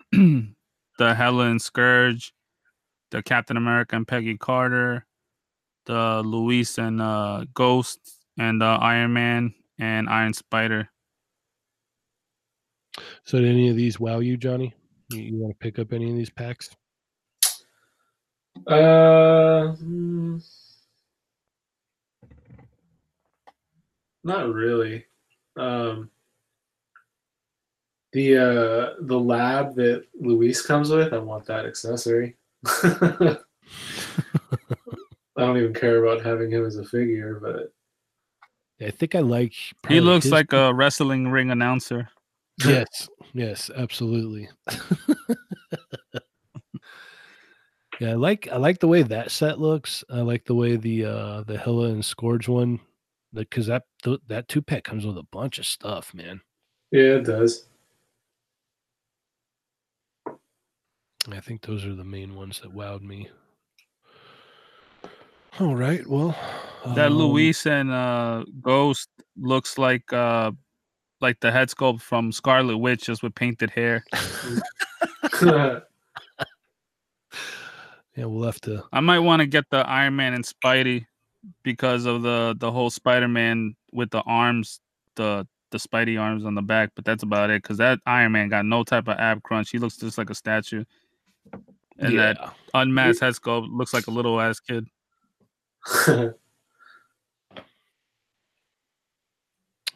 Hela and Skurge, the Captain America and Peggy Carter, the Luis and uh Ghost and uh, Iron Man and Iron Spider. So, did any of these wow you, Johnny? You, you want to pick up any of these packs? Uh, mm, not really. Um, the uh, the lab that Luis comes with, I want that accessory. *laughs* I don't even care about having him as a figure, but I think I like. He looks his- like a wrestling ring announcer. Yes, yes, absolutely. *laughs* yeah, I like I like the way that set looks. I like the way the uh the Hela and Skurge one, because that th- that two pack comes with a bunch of stuff, man. yeah, it does. I think those are the main ones that wowed me. All right, well, That um, Luis and uh Ghost looks like uh like the head sculpt from Scarlet Witch just with painted hair. *laughs* Yeah, we'll have to. I might want to get the Iron Man and Spidey because of the the whole Spider-Man with the arms, the the Spidey arms on the back, but that's about it. Cause that Iron Man got no type of ab crunch. He looks just like a statue. And that unmasked head sculpt looks like a little ass kid. *laughs*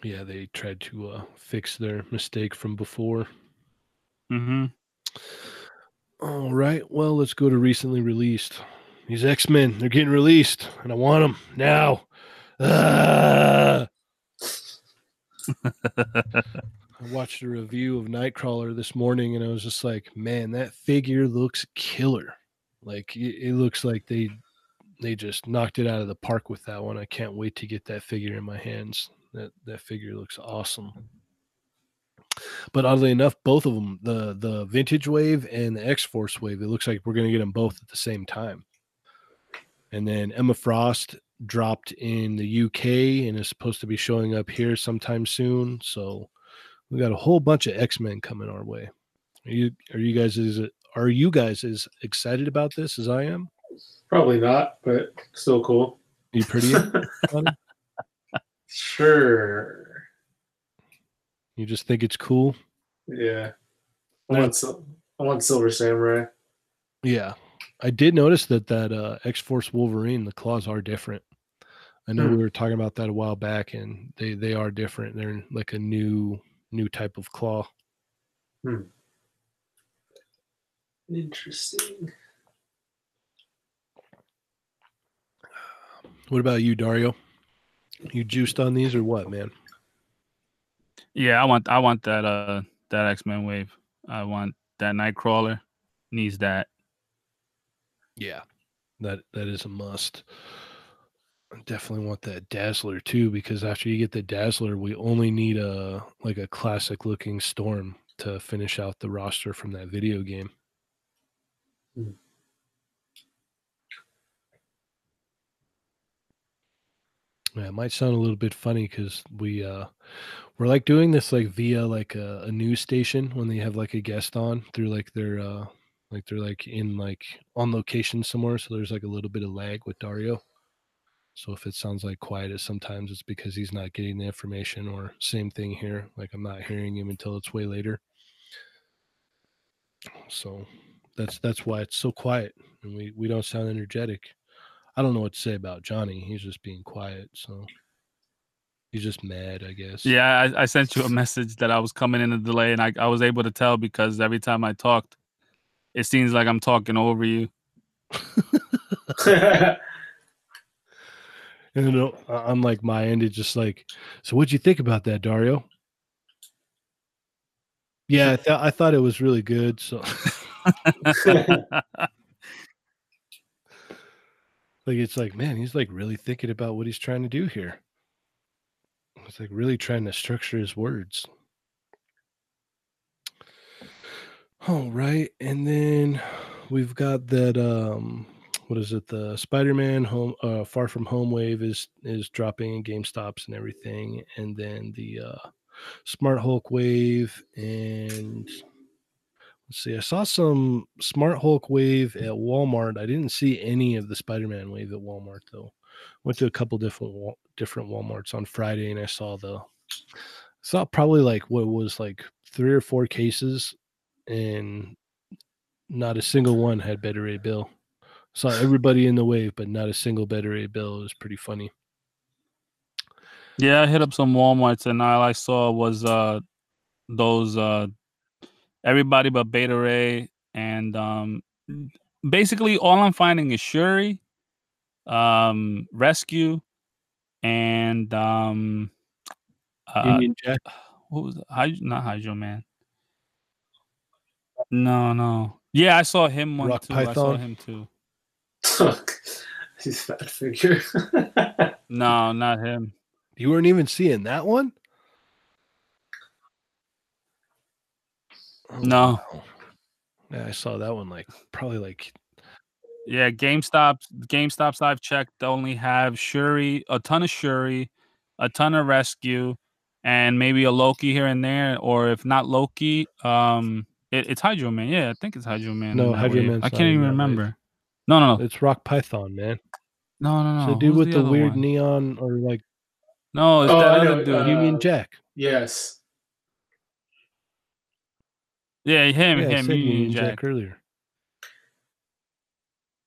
yeah, they tried to uh, fix their mistake from before. Mm-hmm. All right. Well, let's go to recently released. These X Men, they're getting released, and I want them now. Ah! *laughs* I watched a review of Nightcrawler this morning, and I was just like, "Man, that figure looks killer! Like it, it looks like they they just knocked it out of the park with that one. I can't wait to get that figure in my hands. That that figure looks awesome." But oddly enough, both of them, the the vintage wave and the X Force wave, it looks like we're going to get them both at the same time. And then Emma Frost dropped in the UK and is supposed to be showing up here sometime soon. So we got a whole bunch of X Men coming our way. Are you are you guys as are you guys as excited about this as I am? Probably not, but still cool. Are you pretty? *laughs* Sure. you just think it's cool? Yeah. I want, Sil- I want Silver Samurai. Yeah, I did notice that that uh, X Force Wolverine, the claws are different. I know Hmm. we were talking about that a while back, and they they are different. They're like a new new type of claw. Hmm. Interesting. What about you, Dario? You juiced on these or what, man? Yeah, I want I want that uh that X Men wave. I want that Nightcrawler. Needs that. Yeah, that that is a must. I definitely want that Dazzler too, because after you get the Dazzler, we only need a like a classic looking Storm to finish out the roster from that video game. Hmm. Yeah, it might sound a little bit funny because we uh we're like doing this like via like a, a news station when they have like a guest on through like their uh like they're like in like on location somewhere so there's like a little bit of lag with dario. So if it sounds like quiet sometimes it's because he's not getting the information or same thing here like i'm not hearing him until it's way later. So that's that's why it's so quiet and we we don't sound energetic i don't know what to say about johnny he's just being quiet so He's just mad, I guess. Yeah, I, I sent you a message that I was coming in a delay, and I, I was able to tell because every time I talked, it seems like I'm talking over you. *laughs* And then uh, I'm like my end. is just like, so what'd you think about that, Dario? Yeah, I, *laughs* th- I thought it was really good. So, *laughs* like, it's like, man, he's like really thinking about what he's trying to do here. It's like really trying to structure his words. All right, and then we've got that. Um, what is it? The Spider-Man Home uh, Far From Home wave is is dropping in GameStops and everything, and then the uh, Smart Hulk wave and let's see. I saw some Smart Hulk wave at Walmart. I didn't see any of the Spider-Man wave at Walmart though. Went to a couple different different Walmarts on Friday, and I saw the saw probably like what was like three or four cases, and not a single one had Beta Ray Bill. Saw everybody in the wave, but not a single Beta Ray Bill. It was pretty funny. Yeah, I hit up some Walmarts, and all I saw was uh those uh everybody but Beta Ray, and um basically all I'm finding is Shuri, um, Rescue, and um, uh, Union Jack. *sighs* what was it? Hy- not Hydro Man? No, no. Yeah, I saw him one Rock too. I saw Python? him too. *laughs* He's fat figure. *laughs* No, not him. You weren't even seeing that one? Oh, No. wow. Yeah, I saw that one like probably like Yeah, GameStop. GameStops I've checked only have Shuri, a ton of Shuri, a ton of Rescue, and maybe a Loki here and there. Or if not Loki, um, it, it's Hydro Man. Yeah, I think it's Hydro Man. No, that Hydro wave. Man's I can't even that wave. remember. No, no, no, it's Rock Python, man. no, no, It's no. the dude Who's with the, other weird one? neon or like No, it's Oh, that other dude. uh, Union Jack. yes. Yeah, him, yeah, I him, said Union Union Jack. Jack. earlier.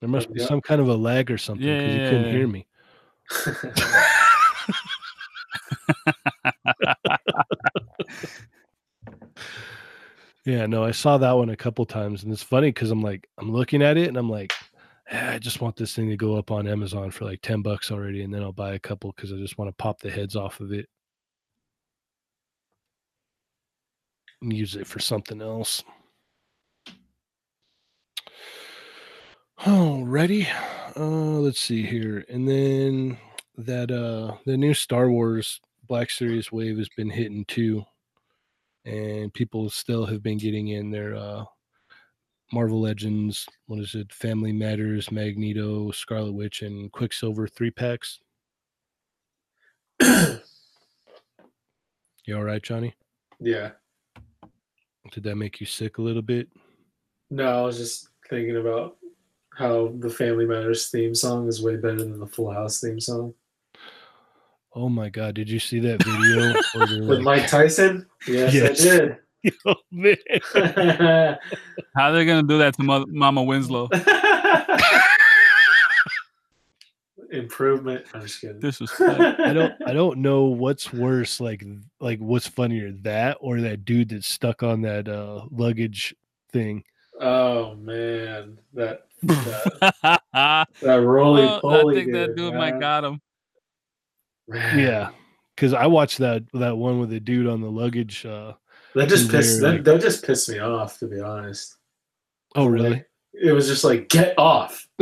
There must be some kind of a lag or something because Yeah, you couldn't yeah, hear me. *laughs* Yeah, no, I saw that one a couple times, and it's funny because I'm like, I'm looking at it, and I'm like, "Ah, I just want this thing to go up on Amazon for like ten bucks already, and then I'll buy a couple because I just want to pop the heads off of it and use it for something else. Alrighty, uh, let's see here, and then that uh the new Star Wars Black Series wave has been hitting too and people still have been getting in their uh Marvel Legends, what is it? Family Matters, Magneto, Scarlet Witch, and Quicksilver three packs. *clears throat* You all right, Johnny? yeah. Did that make you sick a little bit? No, I was just thinking about how the Family Matters theme song is way better than the Full House theme song. Oh my god, did you see that video? *laughs* With like- Mike Tyson? Yes, Yes. I did. *laughs* oh man. *laughs* How they gonna do that to Mo- Mama Winslow? Improvement. I'm just kidding. Disrespect. *laughs* I don't I don't know what's worse, like like what's funnier, that or that dude that's stuck on that uh luggage thing. Oh man, that that, *laughs* that roly Well, I poly. think that dude might got him. Yeah. Cause I watched that that one with the dude on the luggage. Uh that just Is pissed. there, That, like- that just pissed me off, to be honest. oh really? Like, it was just like get off. *laughs*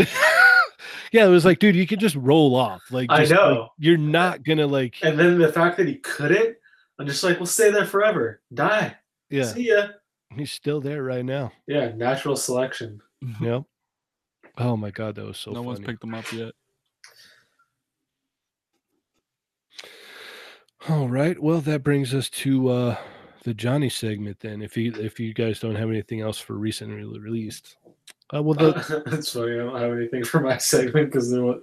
yeah, it was like, dude, you could just roll off. Like, I just, like, know. you're not gonna like, And then the fact that he couldn't, I'm just like, we'll stay there forever. Die. yeah, See ya. he's still there right now. Yeah, natural selection. *laughs* Yep. Oh my god, that was so no one's picked him up yet. All right, well, that brings us to uh the Johnny segment. Then, if you if you guys don't have anything else for recently released, uh, well, the *laughs* It's funny. I don't have anything for my *laughs* segment because there was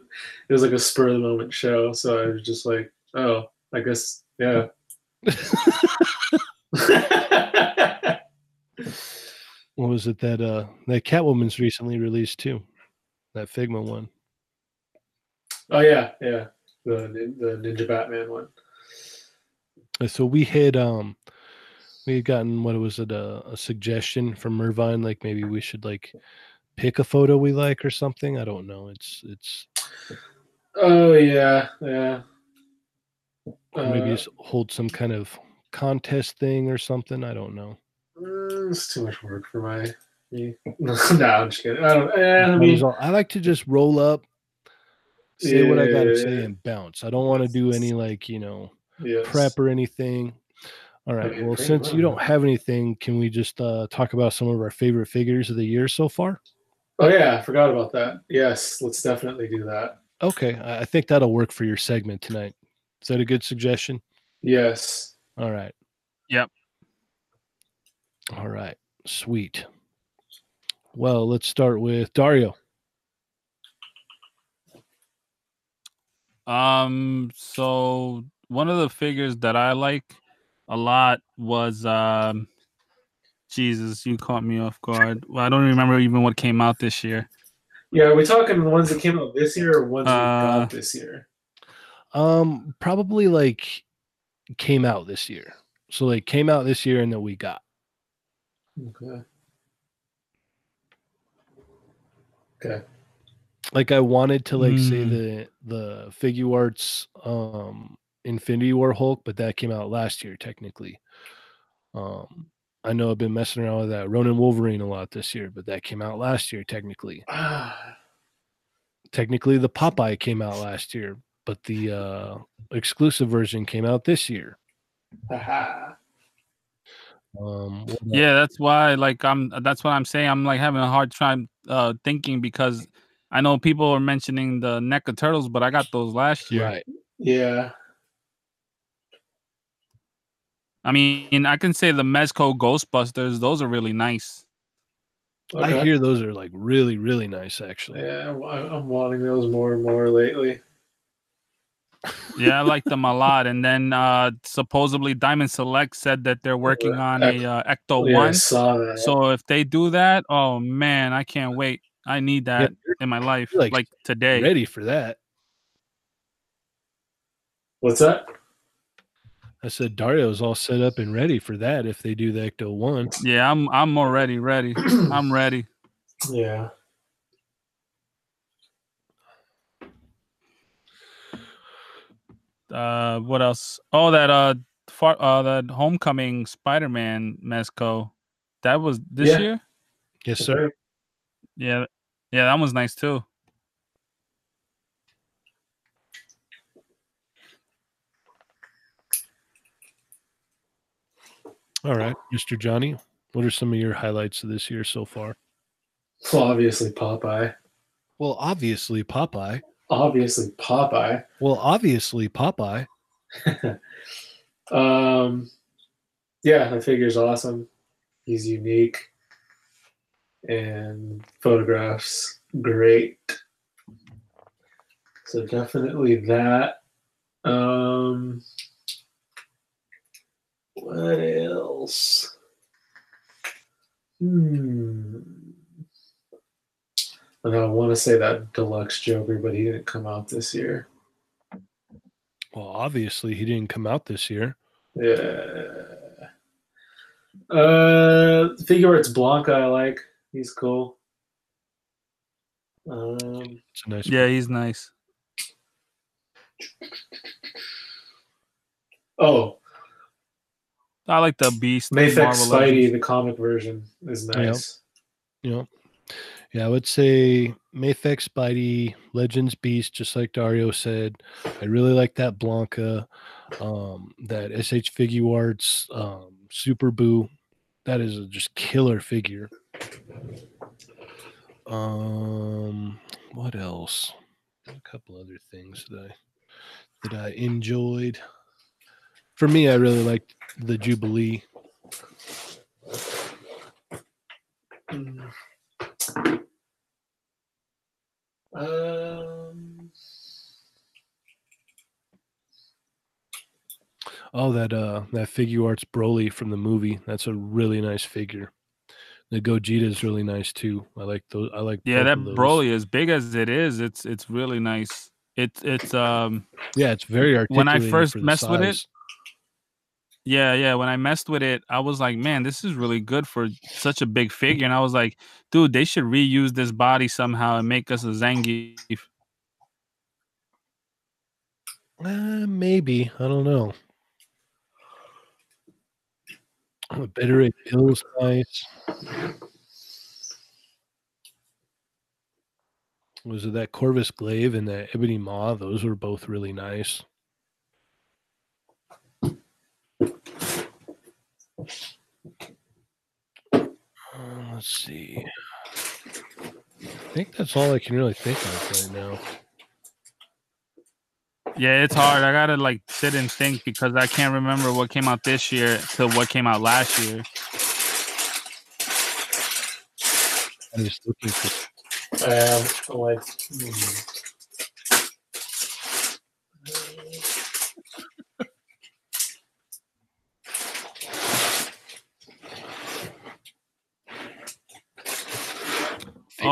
it was like a spur of the moment show. So I was just like, oh, I guess yeah. *laughs* what was it that uh that Catwoman's recently released too? That Figma one. oh yeah, yeah. The the Ninja Batman one. Uh, So we had um we had gotten what was it a, a suggestion from Mervine like maybe we should like pick a photo we like or something. I don't know. It's it's Oh yeah, yeah. or maybe Uh, just hold some kind of contest thing or something. I don't know. mm, it's too much work for my me. *laughs* no, I'm just kidding. I don't. Eh, I mean, I like to just roll up, say what I gotta say, Yeah. and bounce. I don't want to do any like you know yes. prep or anything. All right. Okay, Well, since you don't have anything, can we just uh, talk about some of our favorite figures of the year so far? Oh yeah, I forgot about that. Yes, let's definitely do that. Okay, I I think that'll work for your segment tonight. Is that a good suggestion? Yes. All right. Yep. All right. Sweet. Well, let's start with Dario. Um, so one of the figures that I like a lot was um Jesus, you caught me off guard. Well, I don't remember even what came out this year. Yeah, are we talking the ones that came out this year or ones we Uh, got this year? Um, probably like came out this year. So like came out this year and then we got. Okay. Okay. Like I wanted to like say Mm. the the Figuarts um Infinity War Hulk, but that came out last year technically. Um I know I've been messing around with that Ronin Wolverine a lot this year, but that came out last year technically. *sighs* Technically the Popeye came out last year, but the uh exclusive version came out this year. haha. *laughs* Um what? Yeah, that's why like I'm that's what I'm saying. I'm like having a hard time uh thinking because I know people are mentioning the NECA turtles, but I got those last year. right. Yeah. I mean, I can say the Mezco Ghostbusters; those are really nice. Okay. I hear those are like really, really nice actually. Yeah, I'm, I'm wanting those more and more lately. Yeah, I like them a lot. And then uh supposedly Diamond Select said that they're working on Ec- a uh, Ecto Yeah, One. saw. So if they do that, oh man, I can't wait. I need that you're in my life, like, like today. ready for that. What's that? I said Dario's all set up and ready for that if they do the Ecto One. Yeah, I'm I'm already ready. *clears throat* I'm ready. yeah. Uh, what else? Oh, that uh, far, uh, that Homecoming Spider-Man Mezco, that was this Yeah. year. Yes, sir. Yeah, yeah, that was nice too. All right, Mr. Johnny. What are some of your highlights of this year so far? Well, obviously Popeye. Well, obviously Popeye. Obviously Popeye. Well, obviously Popeye. *laughs* Um, yeah, that figure's awesome. He's unique, and photographs great. So definitely that. Um, what else? Hmm. I know I want to say that deluxe Joker, but he didn't come out this year. Well, obviously he didn't come out this year. Yeah. Uh, figure it's Blanka. I like. He's cool. Um, It's a nice. Yeah, he's nice. oh, I like the Beast. Mafex Marvel Spidey, Legends. the comic version, is nice. You know. Yeah, I would say Mafex Spidey, Legends Beast, just like Dario said. I really like that Blanka, um, that SH Figuarts, um, Super Buu. That is a just killer figure. Um, what else? A couple other things that I that I enjoyed. For me, I really liked the Jubilee. Um, Oh, that uh that Figuarts Broly from the movie. That's a really nice figure. The Gogeta is really nice too. I like those. I like. Yeah, that. Broly, as big as it is, it's it's really nice. It's it's um Yeah, it's very articulate. When I first messed with it, Yeah, yeah. When I messed with it, I was like, man, this is really good for such a big figure. And I was like, dude, they should reuse this body somehow and make us a Zangief. Uh, maybe I don't know. It feels nice. Was it that Corvus Glaive and that Ebony Maw? Those were both really nice. Uh, let's see. I think that's all I can really think of right now. Yeah, it's hard. I gotta like sit and think because I can't remember what came out this year to what came out last year. I'm just looking for Um, I'm like, hmm.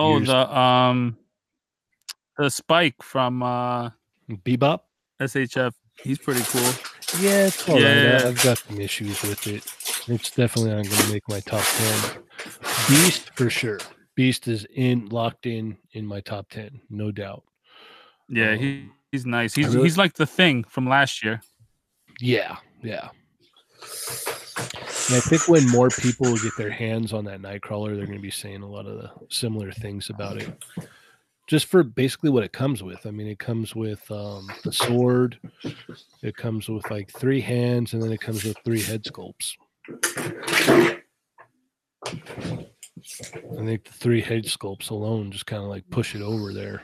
Oh, figures. the um, the Spike from uh Bebop. SHF. He's pretty cool. Yeah, it's all right. Yeah. I- I've got some issues with it. It's definitely not going to make my top ten. Beast for sure. Beast is in locked in in my top ten, no doubt. Yeah, Um, he, he's nice. He's really- he's like the thing from last year. Yeah, yeah. And I think when more people get their hands on that Nightcrawler, they're going to be saying a lot of the similar things about it. Just for basically what it comes with. I mean, it comes with um, the sword. It comes with like three hands, and then it comes with three head sculpts. I think the three head sculpts alone just kind of like push it over there.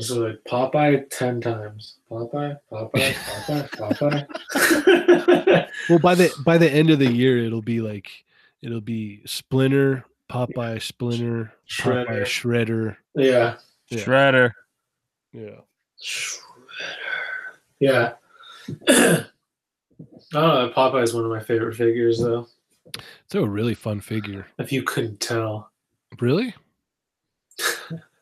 So like Popeye ten times. Popeye, Popeye, Popeye, *laughs* Popeye. *laughs* Well, by the by the end of the year, it'll be like it'll be Splinter, Popeye, Splinter, Popeye, Shredder. yeah. Yeah. Shredder. Yeah. Shredder. Yeah. *clears throat* I don't know. Popeye is one of my favorite figures, though. It's a really fun figure. If you couldn't tell. Really? *laughs*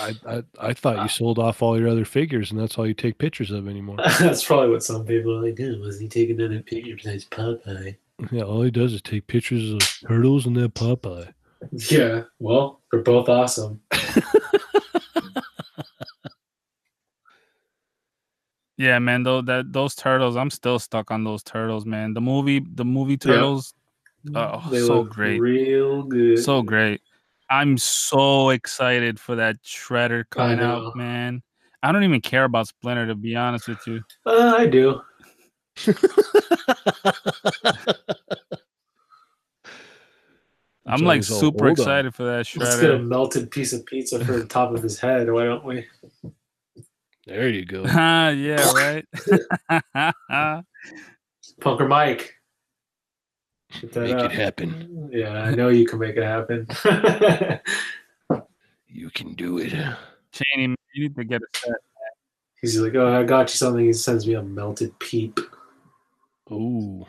I, I I thought you sold off all your other figures and that's all you take pictures of anymore. *laughs* That's probably what some people are like. "Dude, Was he taking another picture besides Popeye? Yeah, all he does is take pictures of turtles and that Popeye. Yeah. Well, they're both awesome. *laughs* Yeah, man. Though that those turtles, I'm still stuck on those turtles, man. The movie, the movie turtles, Oh, so look great. Real good. so great. I'm so excited for that Shredder coming out, man. I don't even care about Splinter to be honest with you. Uh, I do. I'm So like super "Hold on." excited for that Let's get a Shredder. melted piece of pizza for the top of his head. Why don't we? There you go. Ah, *laughs* yeah, right. *laughs* Punker Mike. Get that Make up. it happen. Yeah, I know you can make it happen. *laughs* You can do it. Cheney, you need to get a set. He's like, oh, I got you something. He sends me a melted peep. Ooh.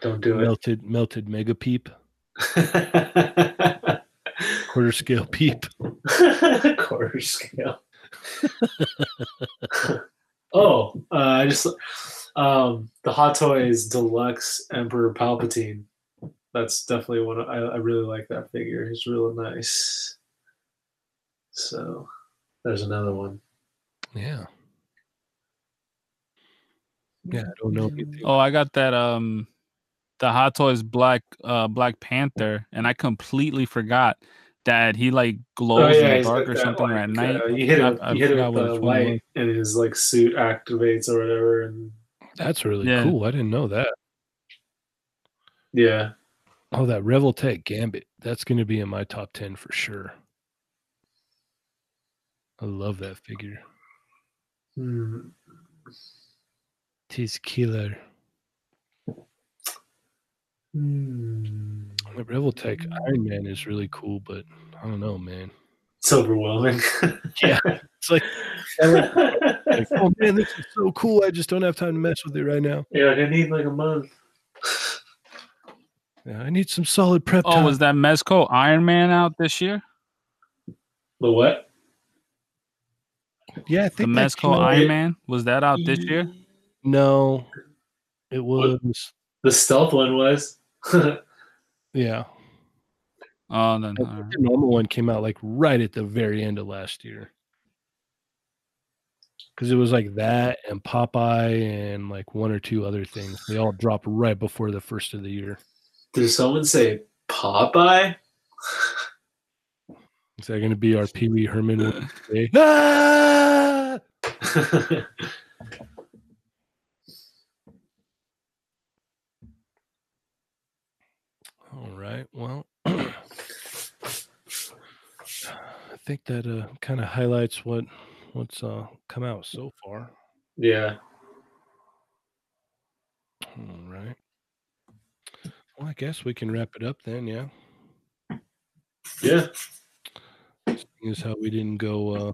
Don't do it. Melted melted mega peep. *laughs* Quarter scale peep. *laughs* Quarter scale. oh, uh, I just um, the Hot Toys Deluxe Emperor Palpatine. That's definitely one. Of, I I really like that figure. He's really nice. So there's another one. Yeah. Yeah, I don't know anything. Oh, I got that um the Hot Toys Black uh Black Panther, and I completely forgot that he like glows in the Oh, dark got or something like, at night. uh, you hit it, I- with- I you hit it with which the one it was. light, and his like suit activates or whatever. And That's really Yeah. cool. I didn't know that. yeah, Oh, that Revoltech Gambit. That's going to be in my top 10 for sure. I love that figure. Hmm. Tis killer. Hmm. The Revoltech Iron Man is really cool, but I don't know, man. It's overwhelming. Yeah. *laughs* It's like, *laughs* like, oh man, this is so cool. I just don't have time to mess with it right now. yeah, I need like a month. Yeah, I need some solid prep Oh, time. was that Mezco Iron Man out this year? The what? yeah, I The think that Mezco came out- Iron Man was that out this year? No, It was The stealth one was. *laughs* yeah. Oh, then I all think right. the normal one came out like right at the very end of last year. Because it was like that and Popeye and like one or two other things. They all dropped right before the first of the year. Did someone say Popeye? *laughs* Is that going to be our Pee Wee Herman? *laughs* Ah! All right. Well, *clears throat* I think that uh, kind of highlights what what's uh, come out so far. yeah. All right. Well, I guess we can wrap it up then. Yeah. Yeah. Seeing as how we didn't go, uh,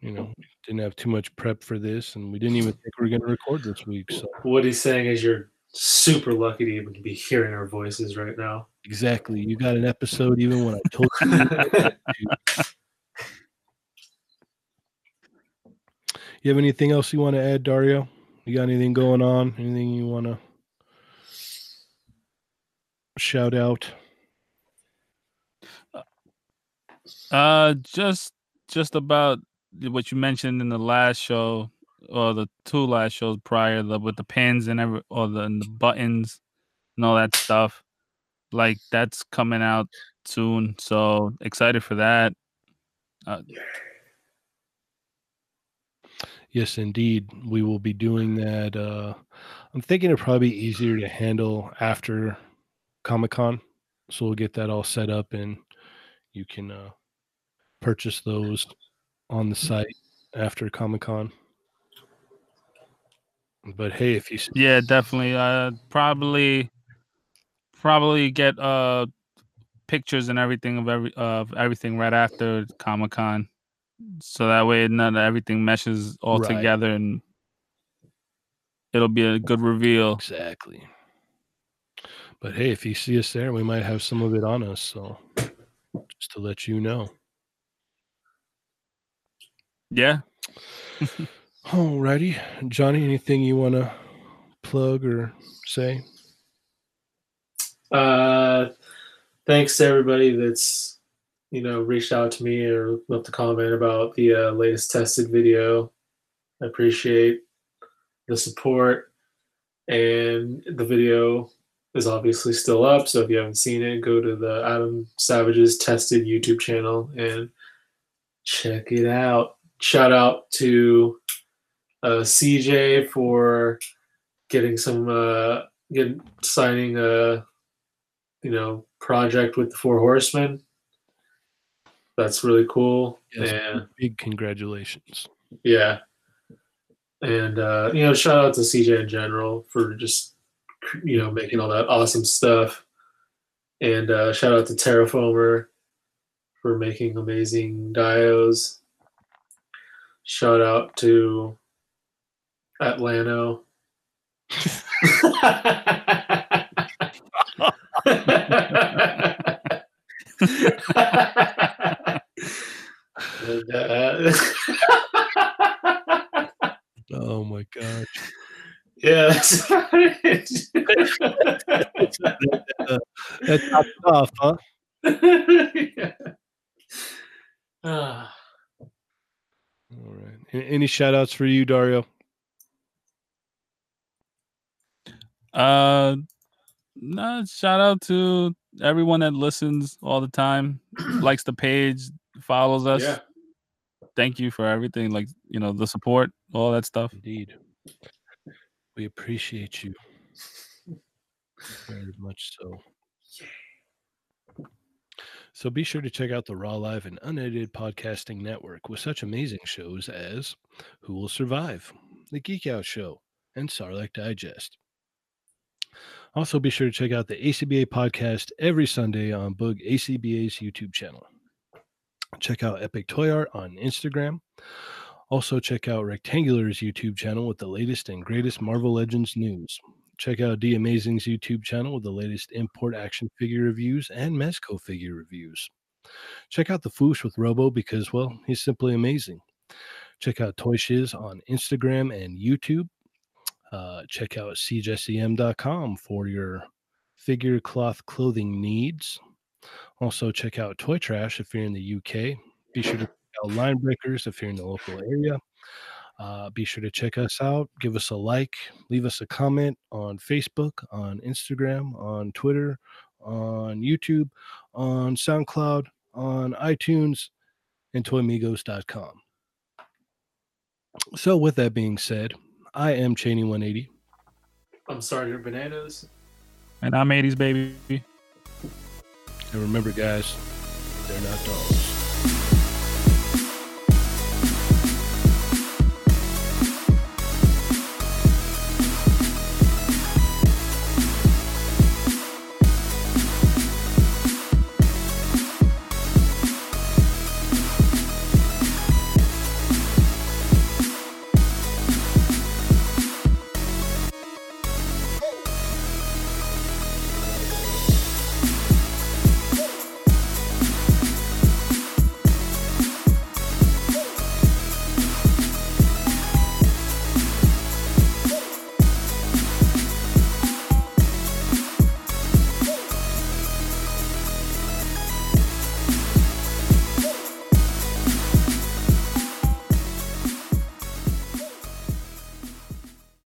you know, didn't have too much prep for this, and we didn't even think we were going to record this week. So What he's saying is you're super lucky to even be hearing our voices right now. exactly, you got an episode even when I told you. *laughs* You have anything else you want to add, Dario? You got anything going on? Anything you want to shout out? Uh, just just about what you mentioned in the last show or the two last shows prior, the with the pins and every or the, and the buttons and all that stuff. Like that's coming out soon, so excited for that. Uh, Yes, indeed. We will be doing that. Uh, I'm thinking it'll probably be easier to handle after Comic Con. So we'll get that all set up and you can uh, purchase those on the site after Comic Con. But hey, if you yeah, definitely. Uh, probably probably get uh pictures and everything of every of everything right after Comic Con, so that way none everything meshes all Right. together and it'll be a good reveal. exactly. But hey, if you see us there, we might have some of it on us. So just to let you know. Yeah. *laughs* Alrighty, Johnny, anything you want to plug or say? Uh, thanks to everybody that's you know reached out to me or left a comment about the uh, latest tested video. I appreciate the support, and the video is obviously still up. So if you haven't seen it, go to the Adam Savage's Tested YouTube channel and check it out. Shout out to uh, CJ for getting some uh, getting signing a you know project with the Four Horsemen. That's really cool. Yes, And big congratulations. yeah. And uh, you know, shout out to CJ in general for just you know making all that awesome stuff. And uh, shout out to Terraformer for making amazing dios. Shout out to Atlano. *laughs* *laughs* *laughs* And, uh, *laughs* Oh my gosh. yeah, that's about it. That's not tough, huh? *laughs* yeah. Ah. All right. Any shout outs for you, Dario? Uh, no, shout out to everyone that listens all the time, likes the page, follows us. yeah. Thank you for everything, like you know, the support, all that stuff. Indeed. We appreciate you very much so. So be sure to check out the Raw Live and Unedited Podcasting Network with such amazing shows as Who Will Survive, The Geek Out Show, and Sarlacc Digest. Also, be sure to check out the ACBA podcast every Sunday on Boog ACBA's YouTube channel. Check out Epic Toy Art on Instagram. Also, check out Rectangular's YouTube channel with the latest and greatest Marvel Legends news. Check out D Amazing's YouTube channel with the latest import action figure reviews and Mezco figure reviews. Check out the Foosh with Robo because, well, he's simply amazing. Check out Toy Shiz on Instagram and YouTube. Uh, check out cjsem.com for your figure cloth clothing needs. Also, check out Toy Trash if you're in the UK. Be sure to check out Line Breakers if you're in the local area. Uh, be sure to check us out. Give us a like. Leave us a comment on Facebook, on Instagram, on Twitter, on YouTube, on SoundCloud, on iTunes, and toymigos.com. So, with that being said, I am Cheney 180. I'm Sergeant Bananas. And I'm 80s baby. And remember, guys, they're not dogs.